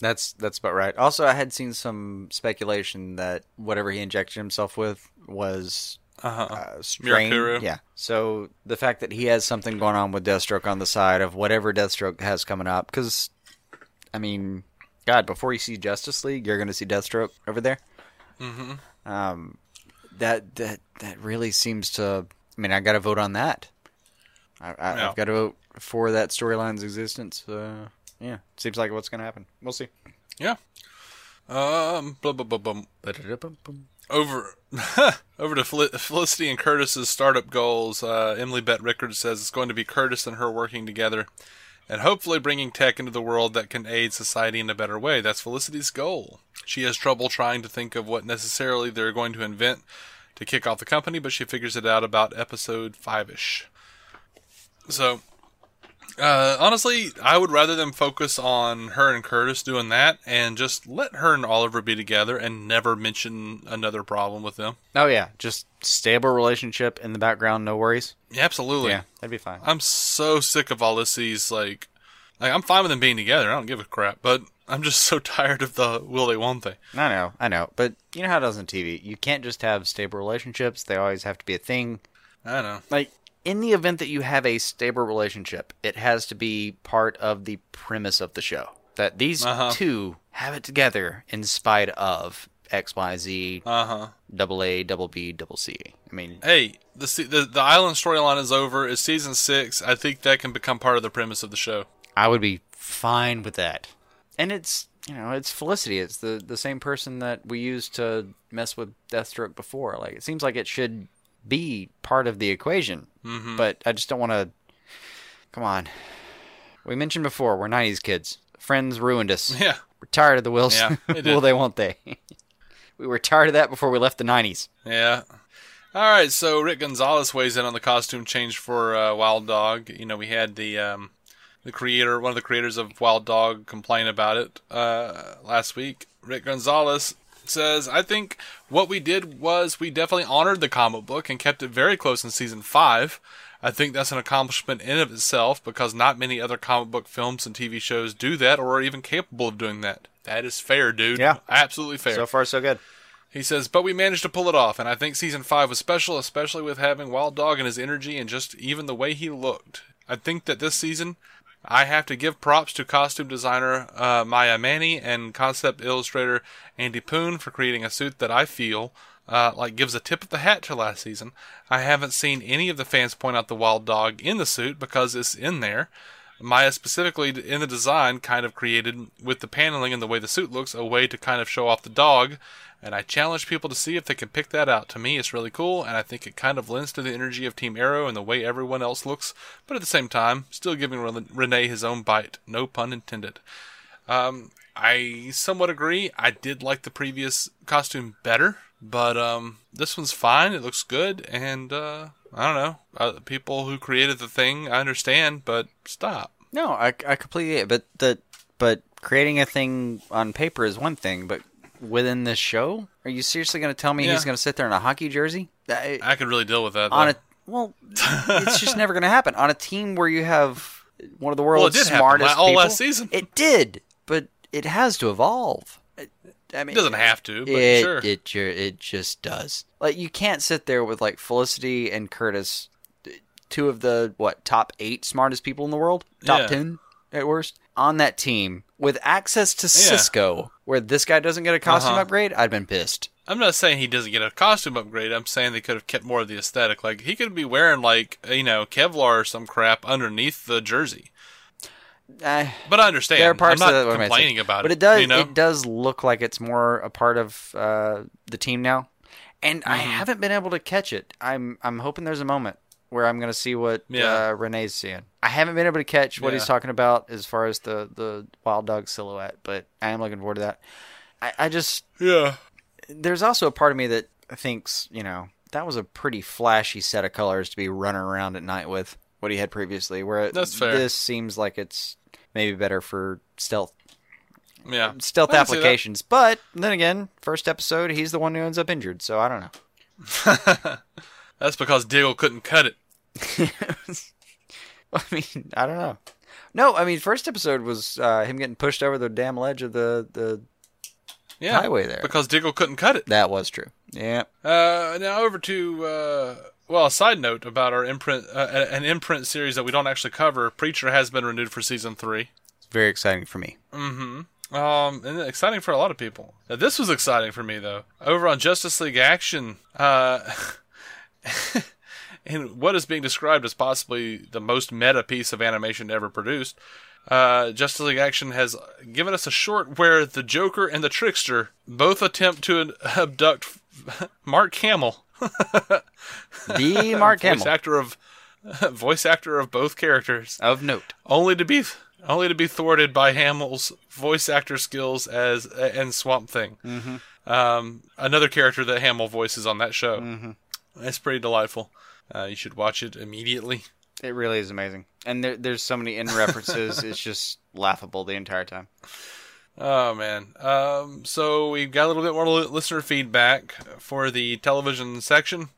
Speaker 7: That's that's about right. Also, I had seen some speculation that whatever he injected himself with was
Speaker 6: Uh-huh.
Speaker 7: uh, strain.
Speaker 6: Mirakuru.
Speaker 7: Yeah. So the fact that he has something going on with Deathstroke on the side of whatever Deathstroke has coming up, because I mean, God, before you see Justice League, you're going to see Deathstroke over there. Mm-hmm. Um, that that that really seems to. I mean, I got to vote on that. I, I. I've got to vote for that storyline's existence. Uh, yeah, seems like what's going to happen. We'll see.
Speaker 6: Yeah. Um. Blah, blah, blah, blah. Over, over to Fel- Felicity and Curtis's startup goals. Uh, Emily Bett Rickard says it's going to be Curtis and her working together, and hopefully bringing tech into the world that can aid society in a better way. That's Felicity's goal. She has trouble trying to think of what necessarily they're going to invent to kick off the company, but she figures it out about episode five ish. So, uh, honestly, I would rather them focus on her and Curtis doing that and just let her and Oliver be together and never mention another problem with them.
Speaker 7: Oh yeah, just stable relationship in the background, no worries.
Speaker 6: Yeah, absolutely.
Speaker 7: Yeah, that'd be fine.
Speaker 6: I'm so sick of all this. These like, like, I'm fine with them being together. I don't give a crap. But I'm just so tired of the will they won't they.
Speaker 7: I know, I know, but you know how it does on TV. You can't just have stable relationships; they always have to be a thing.
Speaker 6: I know.
Speaker 7: Like in the event that you have a stable relationship, it has to be part of the premise of the show that these
Speaker 6: Uh-huh.
Speaker 7: two have it together in spite of X, Y, Z,
Speaker 6: Uh huh.
Speaker 7: double A, double B, double C. I mean,
Speaker 6: Hey, the the the island storyline is over. It's season six. I think that can become part of the premise of the show.
Speaker 7: I would be fine with that. And it's you know, it's Felicity. It's the the same person that we used to mess with Deathstroke before. Like it seems like it should be part of the equation. Mm-hmm. But I just don't want to. Come on. We mentioned before we're '90s kids. Friends ruined us.
Speaker 6: Yeah.
Speaker 7: We're tired of the Wills.
Speaker 6: Yeah, they.
Speaker 7: Will they? Won't they? we were tired of that before we left the '90s.
Speaker 6: Yeah. All right, so Rick Gonzalez weighs in on the costume change for uh, Wild Dog. You know, we had the um, the creator, one of the creators of Wild Dog, complain about it uh, last week. Rick Gonzalez says, "I think what we did was we definitely honored the comic book and kept it very close in season five. I think that's an accomplishment in of itself because not many other comic book films and TV shows do that or are even capable of doing that. That is fair, dude.
Speaker 7: Yeah.
Speaker 6: absolutely fair."
Speaker 7: So far, so good.
Speaker 6: He says, but we managed to pull it off, and I think season five was special, especially with having Wild Dog and his energy and just even the way he looked. I think that this season, I have to give props to costume designer uh, Maya Mani and concept illustrator Andy Poon for creating a suit that I feel uh, like gives a tip of the hat to last season. I haven't seen any of the fans point out the Wild Dog in the suit because it's in there. Maya specifically in the design kind of created with the paneling and the way the suit looks a way to kind of show off the dog and I challenge people to see if they can pick that out. To me, it's really cool, and I think it kind of lends to the energy of Team Arrow and the way everyone else looks, but at the same time, still giving Renee his own bite. No pun intended. Um, I somewhat agree. I did like the previous costume better, but um, this one's fine. It looks good, and uh, I don't know. Uh, people who created the thing, I understand, but stop.
Speaker 7: No, I, I completely. But the but creating a thing on paper is one thing, but within this show? Are you seriously going to tell me
Speaker 6: Yeah.
Speaker 7: he's going to sit there in a hockey jersey? I-
Speaker 6: I could really deal with that.
Speaker 7: on
Speaker 6: though.
Speaker 7: a well, it's just never going to happen on a team where you have one of the
Speaker 6: Well,
Speaker 7: world's
Speaker 6: happen
Speaker 7: smartest
Speaker 6: la- all
Speaker 7: people.
Speaker 6: last season.
Speaker 7: It did, but it has to evolve. I- mean,
Speaker 6: It doesn't have to, but
Speaker 7: it,
Speaker 6: sure.
Speaker 7: It it just does. Like you can't sit there with like Felicity and Curtis, two of the what top eight smartest people in the world, top
Speaker 6: Yeah.
Speaker 7: ten at worst, on that team with access to
Speaker 6: Yeah.
Speaker 7: Cisco, where this guy doesn't get a costume
Speaker 6: Uh-huh.
Speaker 7: upgrade. I'd been pissed.
Speaker 6: I'm not saying he doesn't get a costume upgrade. I'm saying they could have kept more of the aesthetic. Like he could be wearing like you know Kevlar or some crap underneath the jersey.
Speaker 7: Uh,
Speaker 6: But I understand.
Speaker 7: there are parts
Speaker 6: I'm not complaining about it,
Speaker 7: but
Speaker 6: it.
Speaker 7: does.
Speaker 6: You know?
Speaker 7: It does look like it's more a part of uh, the team now, and I
Speaker 6: Mm-hmm.
Speaker 7: haven't been able to catch it. I'm I'm hoping there's a moment where I'm going to see what
Speaker 6: Yeah.
Speaker 7: uh, Renee's seeing. I haven't been able to catch what he's talking about as far as the the wild dog silhouette, but I am looking forward to that. I, I just
Speaker 6: yeah.
Speaker 7: there's also a part of me that thinks you know that was a pretty flashy set of colors to be running around at night with what he had previously. Where
Speaker 6: That's fair.
Speaker 7: this seems like it's maybe better for stealth
Speaker 6: Yeah.
Speaker 7: stealth
Speaker 6: I can see that.
Speaker 7: applications. But then again, first episode, he's the one who ends up injured, so I don't know.
Speaker 6: That's because Diggle couldn't cut it.
Speaker 7: I mean, I don't know. No, I mean, first episode was uh, him getting pushed over the damn ledge of the, the
Speaker 6: Yeah.
Speaker 7: highway there.
Speaker 6: Because Diggle couldn't cut it.
Speaker 7: That was true. Yeah.
Speaker 6: Uh, now over to uh, well, a side note about our imprint, uh, an imprint series that we don't actually cover. Preacher has been renewed for season three.
Speaker 7: It's very exciting for me.
Speaker 6: Mm-hmm. Um, and exciting for a lot of people. Now, this was exciting for me though. Over on Justice League Action, uh, in what is being described as possibly the most meta piece of animation ever produced, uh, Justice League Action has given us a short where the Joker and the Trickster both attempt to abduct Mark Hamill,
Speaker 7: The Mark Hamill, voice
Speaker 6: actor of voice actor of both characters
Speaker 7: of note.
Speaker 6: only to be only to be thwarted by Hamill's voice actor skills as and Swamp Thing. Mm-hmm. Um, another character that Hamill voices on that show. Mm-hmm. It's pretty delightful. Uh, you should watch it immediately.
Speaker 7: It really is amazing. And there, there's so many in references. it's just laughable the entire time.
Speaker 6: Oh man. Um, so we've got a little bit more listener feedback for the television section,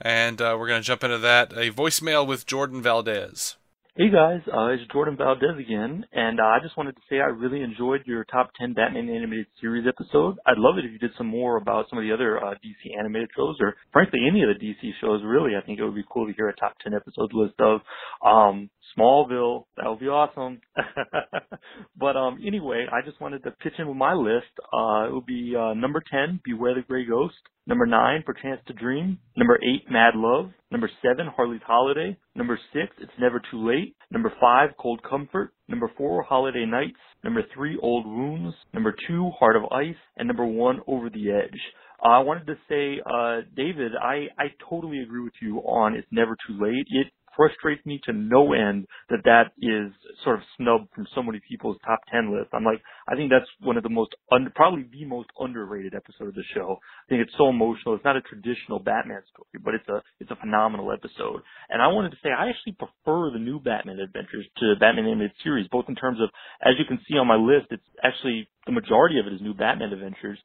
Speaker 6: and uh, we're gonna jump into that. A voicemail with Jordan Valdez.
Speaker 9: Hey guys, uh, it's Jordan Valdez again, and uh, I just wanted to say I really enjoyed your top 10 Batman animated series episode. I'd love it if you did some more about some of the other uh, DC animated shows, or frankly any of the DC shows. Really, I think it would be cool to hear a top 10 episode list of um, Smallville. That would be awesome. but um, anyway, I just wanted to pitch in with my list. Uh, it would be uh, number 10, Beware the Grey Ghost. Number nine, Perchance to Dream. Number eight, Mad Love. Number seven, Harley's Holiday. Number six, It's Never Too Late. Number five, Cold Comfort. Number four, Holiday Knights. Number three, Old Wounds. Number two, Heart of Ice. And number one, Over the Edge. Uh, I wanted to say, uh, David, I, I totally agree with you on It's Never Too Late. It frustrates me to no end that that is sort of snubbed from so many people's top 10 lists. I'm like, I think that's one of the most, under, probably the most underrated episode of the show. I think it's so emotional. It's not a traditional Batman story, but it's a, it's a phenomenal episode. And I wanted to say, I actually prefer the new Batman adventures to Batman animated series, both in terms of, as you can see on my list, it's actually, the majority of it is new Batman adventures.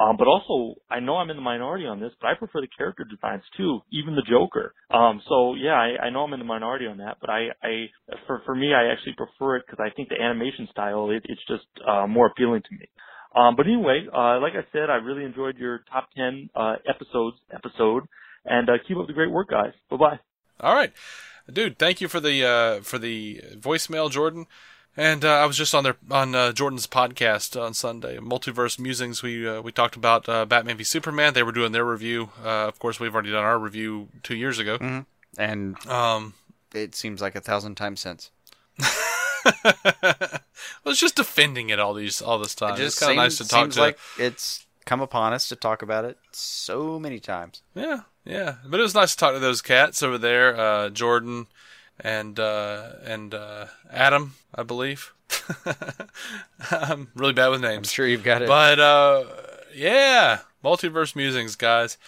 Speaker 9: Um, but also, I know I'm in the minority on this, but I prefer the character designs too, even the Joker. Um, so yeah, I, I know I'm in the minority on that, but I, I for for me, I actually prefer it because I think the animation style it, it's just uh, more appealing to me. Um, but anyway, uh, like I said, I really enjoyed your top 10 uh, episodes episode, and uh, keep up the great work, guys. Bye bye.
Speaker 6: All right, dude. Thank you for the uh, for the voicemail, Jordan. And uh, I was just on their on uh, Jordan's podcast on Sunday, Multiverse Musings. We uh, we talked about uh, Batman v Superman. They were doing their review. Uh, of course, we've already done our review two years ago.
Speaker 7: Mhm. And
Speaker 6: Um,
Speaker 7: it seems like a thousand times since.
Speaker 6: I was just defending it all these all this time.
Speaker 7: It just
Speaker 6: it's kind of nice to talk
Speaker 7: seems
Speaker 6: to.
Speaker 7: like it's come upon us to talk about it so many times.
Speaker 6: Yeah, yeah. But it was nice to talk to those cats over there, uh, Jordan and uh, and uh, Adam, I believe. I'm really bad with names.
Speaker 7: I'm sure you've got it.
Speaker 6: But uh, yeah, multiverse musings, guys.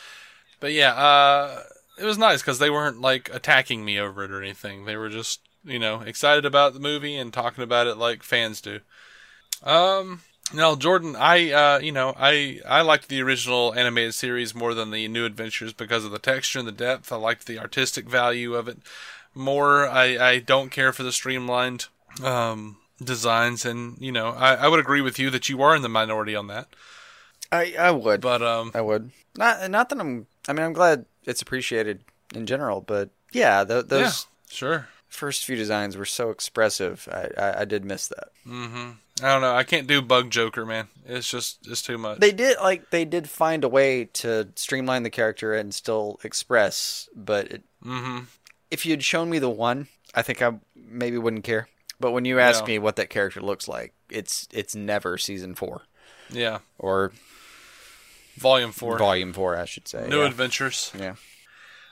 Speaker 6: But yeah, uh, it was nice because they weren't like attacking me over it or anything. They were just you know excited about the movie and talking about it like fans do. Um, now, Jordan, I uh, you know, I I liked the original animated series more than the new adventures because of the texture and the depth. I liked the artistic value of it more. I I don't care for the streamlined um designs, and you know, I I would agree with you that you are in the minority on that.
Speaker 7: I I would,
Speaker 6: but um,
Speaker 7: I would not not that I'm. I mean, I'm glad it's appreciated in general, but yeah, th- those
Speaker 6: Yeah, sure.
Speaker 7: first few designs were so expressive. I I, I did miss that.
Speaker 6: Mm-hmm. I don't know. I can't do Bug Joker, man. It's just it's too much.
Speaker 7: They did like they did find a way to streamline the character and still express, but it,
Speaker 6: hmm
Speaker 7: if you'd shown me the one, I think I maybe wouldn't care. But when you ask
Speaker 6: Yeah.
Speaker 7: me what that character looks like, it's it's never season four
Speaker 6: Yeah.
Speaker 7: or
Speaker 6: Volume four.
Speaker 7: volume four, I should say.
Speaker 6: New
Speaker 7: yeah.
Speaker 6: adventures.
Speaker 7: Yeah.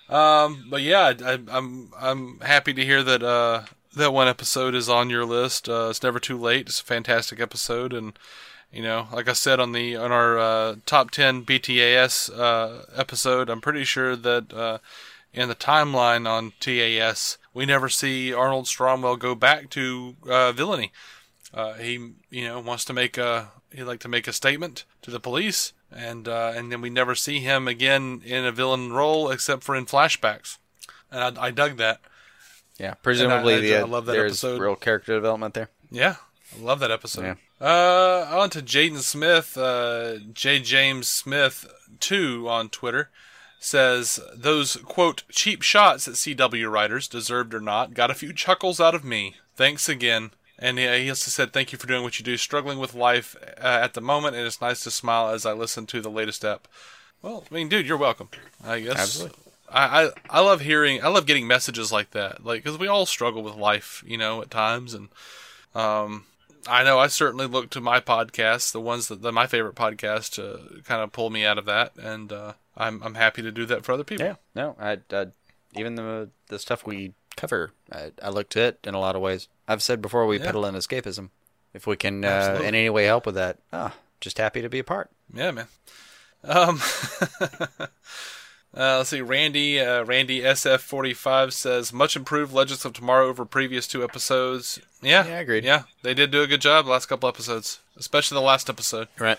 Speaker 6: Um, but yeah, I, I, I'm I'm happy to hear that uh that one episode is on your list. Uh, it's never too late. It's a fantastic episode, and you know, like I said on the on our uh, top ten BTAS uh, episode, I'm pretty sure that uh, in the timeline on TAS, we never see Arnold Stromwell go back to uh, villainy. Uh, he, you know, wants to make a he'd like to make a statement to the police, and uh, and then we never see him again in a villain role except for in flashbacks. And I, I dug that.
Speaker 7: Yeah, presumably
Speaker 6: I- I-
Speaker 7: the,
Speaker 6: I love that
Speaker 7: there's
Speaker 6: episode.
Speaker 7: real character development there.
Speaker 6: Yeah, I love that episode.
Speaker 7: Yeah.
Speaker 6: Uh, on to Jaden Smith, uh, J. James Smith two on Twitter says those quote cheap shots at CW writers, deserved or not, got a few chuckles out of me. Thanks again. And he he also said, "Thank you for doing what you do. Struggling with life uh, at the moment, and it's nice to smile as I listen to the latest ep." Well, I mean, dude, you're welcome. I guess.
Speaker 7: Absolutely.
Speaker 6: I, I I love hearing. I love getting messages like that. Like, because we all struggle with life, you know, at times, and um, I know I certainly look to my podcasts, the ones that, that my favorite podcasts, to kind of pull me out of that, and uh, I'm I'm happy to do that for other people.
Speaker 7: Yeah, no, I, I even the the stuff we cover, I, I look to it in a lot of ways. I've said before we
Speaker 6: Yeah.
Speaker 7: peddle in escapism. If we can uh, in any way help with that, ah, just happy to be a part.
Speaker 6: Yeah, man. Um, uh, let's see. Randy, uh, Randy SF45 says much improved Legends of Tomorrow over previous two episodes. Yeah,
Speaker 7: Yeah, agreed.
Speaker 6: Yeah, they did do a good job the last couple episodes, especially the last episode.
Speaker 7: Right.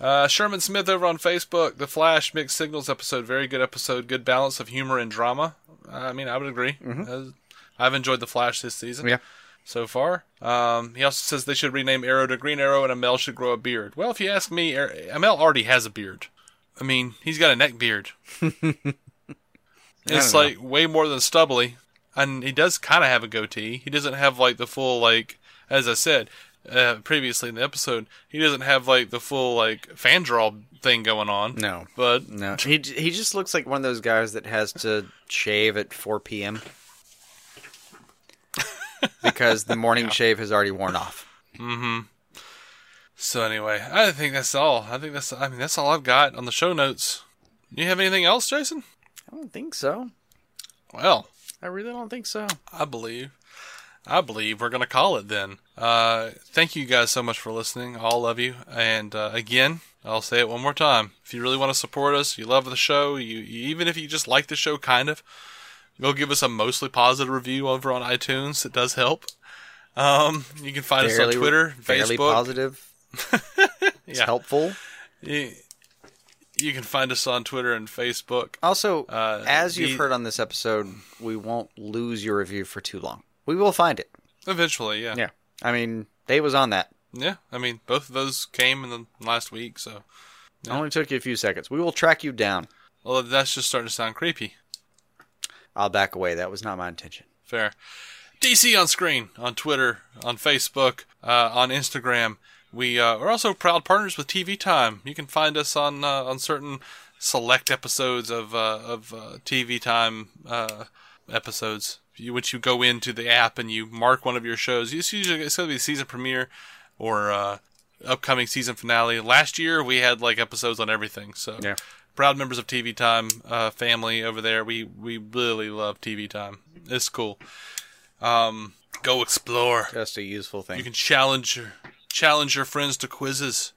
Speaker 6: Uh, Sherman Smith over on Facebook, the Flash Mixed Signals episode, very good episode, good balance of humor and drama. I mean, I would agree. Uh, I've enjoyed the Flash this season.
Speaker 7: Yeah.
Speaker 6: So far, um, he also says they should rename Arrow to Green Arrow and Amell should grow a beard. Well, if you ask me, Amell already has a beard. I mean, he's got a neck beard. it's
Speaker 7: don't know.
Speaker 6: like way more than stubbly, and he does kind of have a goatee. He doesn't have like the full like, as I said uh, previously in the episode, he doesn't have like the full like fan draw thing going on.
Speaker 7: No.
Speaker 6: but
Speaker 7: No, he he just looks like one of those guys that has to shave at 4 p.m. because the morning shave has already worn off.
Speaker 6: Mm-hmm. So anyway, I think that's all. I think that's. I mean, that's all I've got on the show notes. Do you have anything else, Jason?
Speaker 7: I don't think so.
Speaker 6: Well,
Speaker 7: I really don't think so.
Speaker 6: I believe. I believe we're gonna call it then. Uh, thank you guys so much for listening, all of you. And uh, again, I'll say it one more time. If you really want to support us, you love the show, you, you even if you just like the show, kind of, go give us a mostly positive review over on iTunes. It does help. Um, you can find us on Twitter,
Speaker 7: fairly
Speaker 6: Facebook.
Speaker 7: positive. It's
Speaker 6: Yeah.
Speaker 7: helpful.
Speaker 6: You, you can find us on Twitter and Facebook.
Speaker 7: Also,
Speaker 6: Uh,
Speaker 7: as
Speaker 6: the-
Speaker 7: you've heard on this episode, we won't lose your review for too long. We will find it.
Speaker 6: Eventually, yeah.
Speaker 7: Yeah. I mean, Dave was on that.
Speaker 6: Yeah, I mean, both of those came in the last week, so.
Speaker 7: It only took you a few seconds. We will track you down.
Speaker 6: Well, that's just starting to sound creepy.
Speaker 7: I'll back away. That was not my intention.
Speaker 6: Fair. DC on screen on Twitter, on Facebook, uh, on Instagram. We uh, are also proud partners with TV Time. You can find us on uh, on certain select episodes of uh, of uh, TV Time uh, episodes. You, once you go into the app and you mark one of your shows, it's usually it's going to be season premiere or uh, upcoming season finale. Last year we had like episodes on everything. So
Speaker 7: Yeah.
Speaker 6: proud members of TV Time uh, family over there. We we really love TV Time. It's cool. Um, go explore.
Speaker 7: Just a useful thing.
Speaker 6: You can challenge your challenge your friends to quizzes.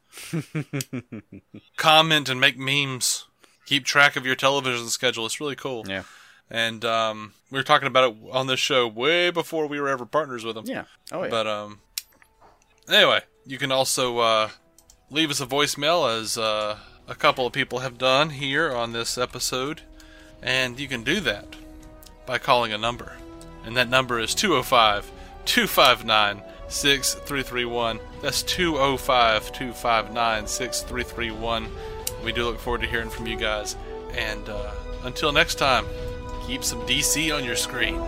Speaker 6: Comment and make memes. Keep track of your television schedule. It's really cool.
Speaker 7: Yeah.
Speaker 6: And um, we were talking about it on this show way before we were ever partners with them.
Speaker 7: Yeah. Oh, yeah.
Speaker 6: But um, anyway, you can also uh, leave us a voicemail as uh, a couple of people have done here on this episode, and you can do that by calling a number, and that number is 205 259 6331. That's 205 259 6331. We do look forward to hearing from you guys. And uh, until next time, keep some DC on your screen.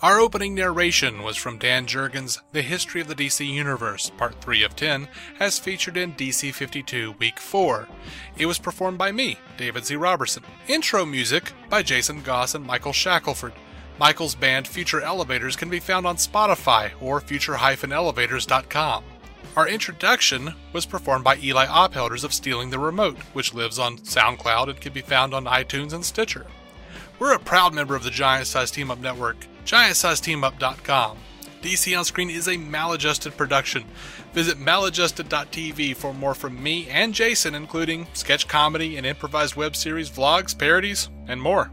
Speaker 6: Our opening narration was from Dan Jurgens' The History of the DC Universe, Part 3 of 10, as featured in DC 52 Week 4. It was performed by me, David Z. Robertson. Intro music by Jason Goss and Michael Shackelford. Michael's band Future Elevators can be found on Spotify or future-elevators.com. Our introduction was performed by Eli Ophelders of Stealing the Remote, which lives on SoundCloud and can be found on iTunes and Stitcher. We're a proud member of the Giant Size Team Up Network, giantsizeteamup.com. DC on Screen is a maladjusted production. Visit maladjusted.tv for more from me and Jason, including sketch comedy and improvised web series, vlogs, parodies, and more.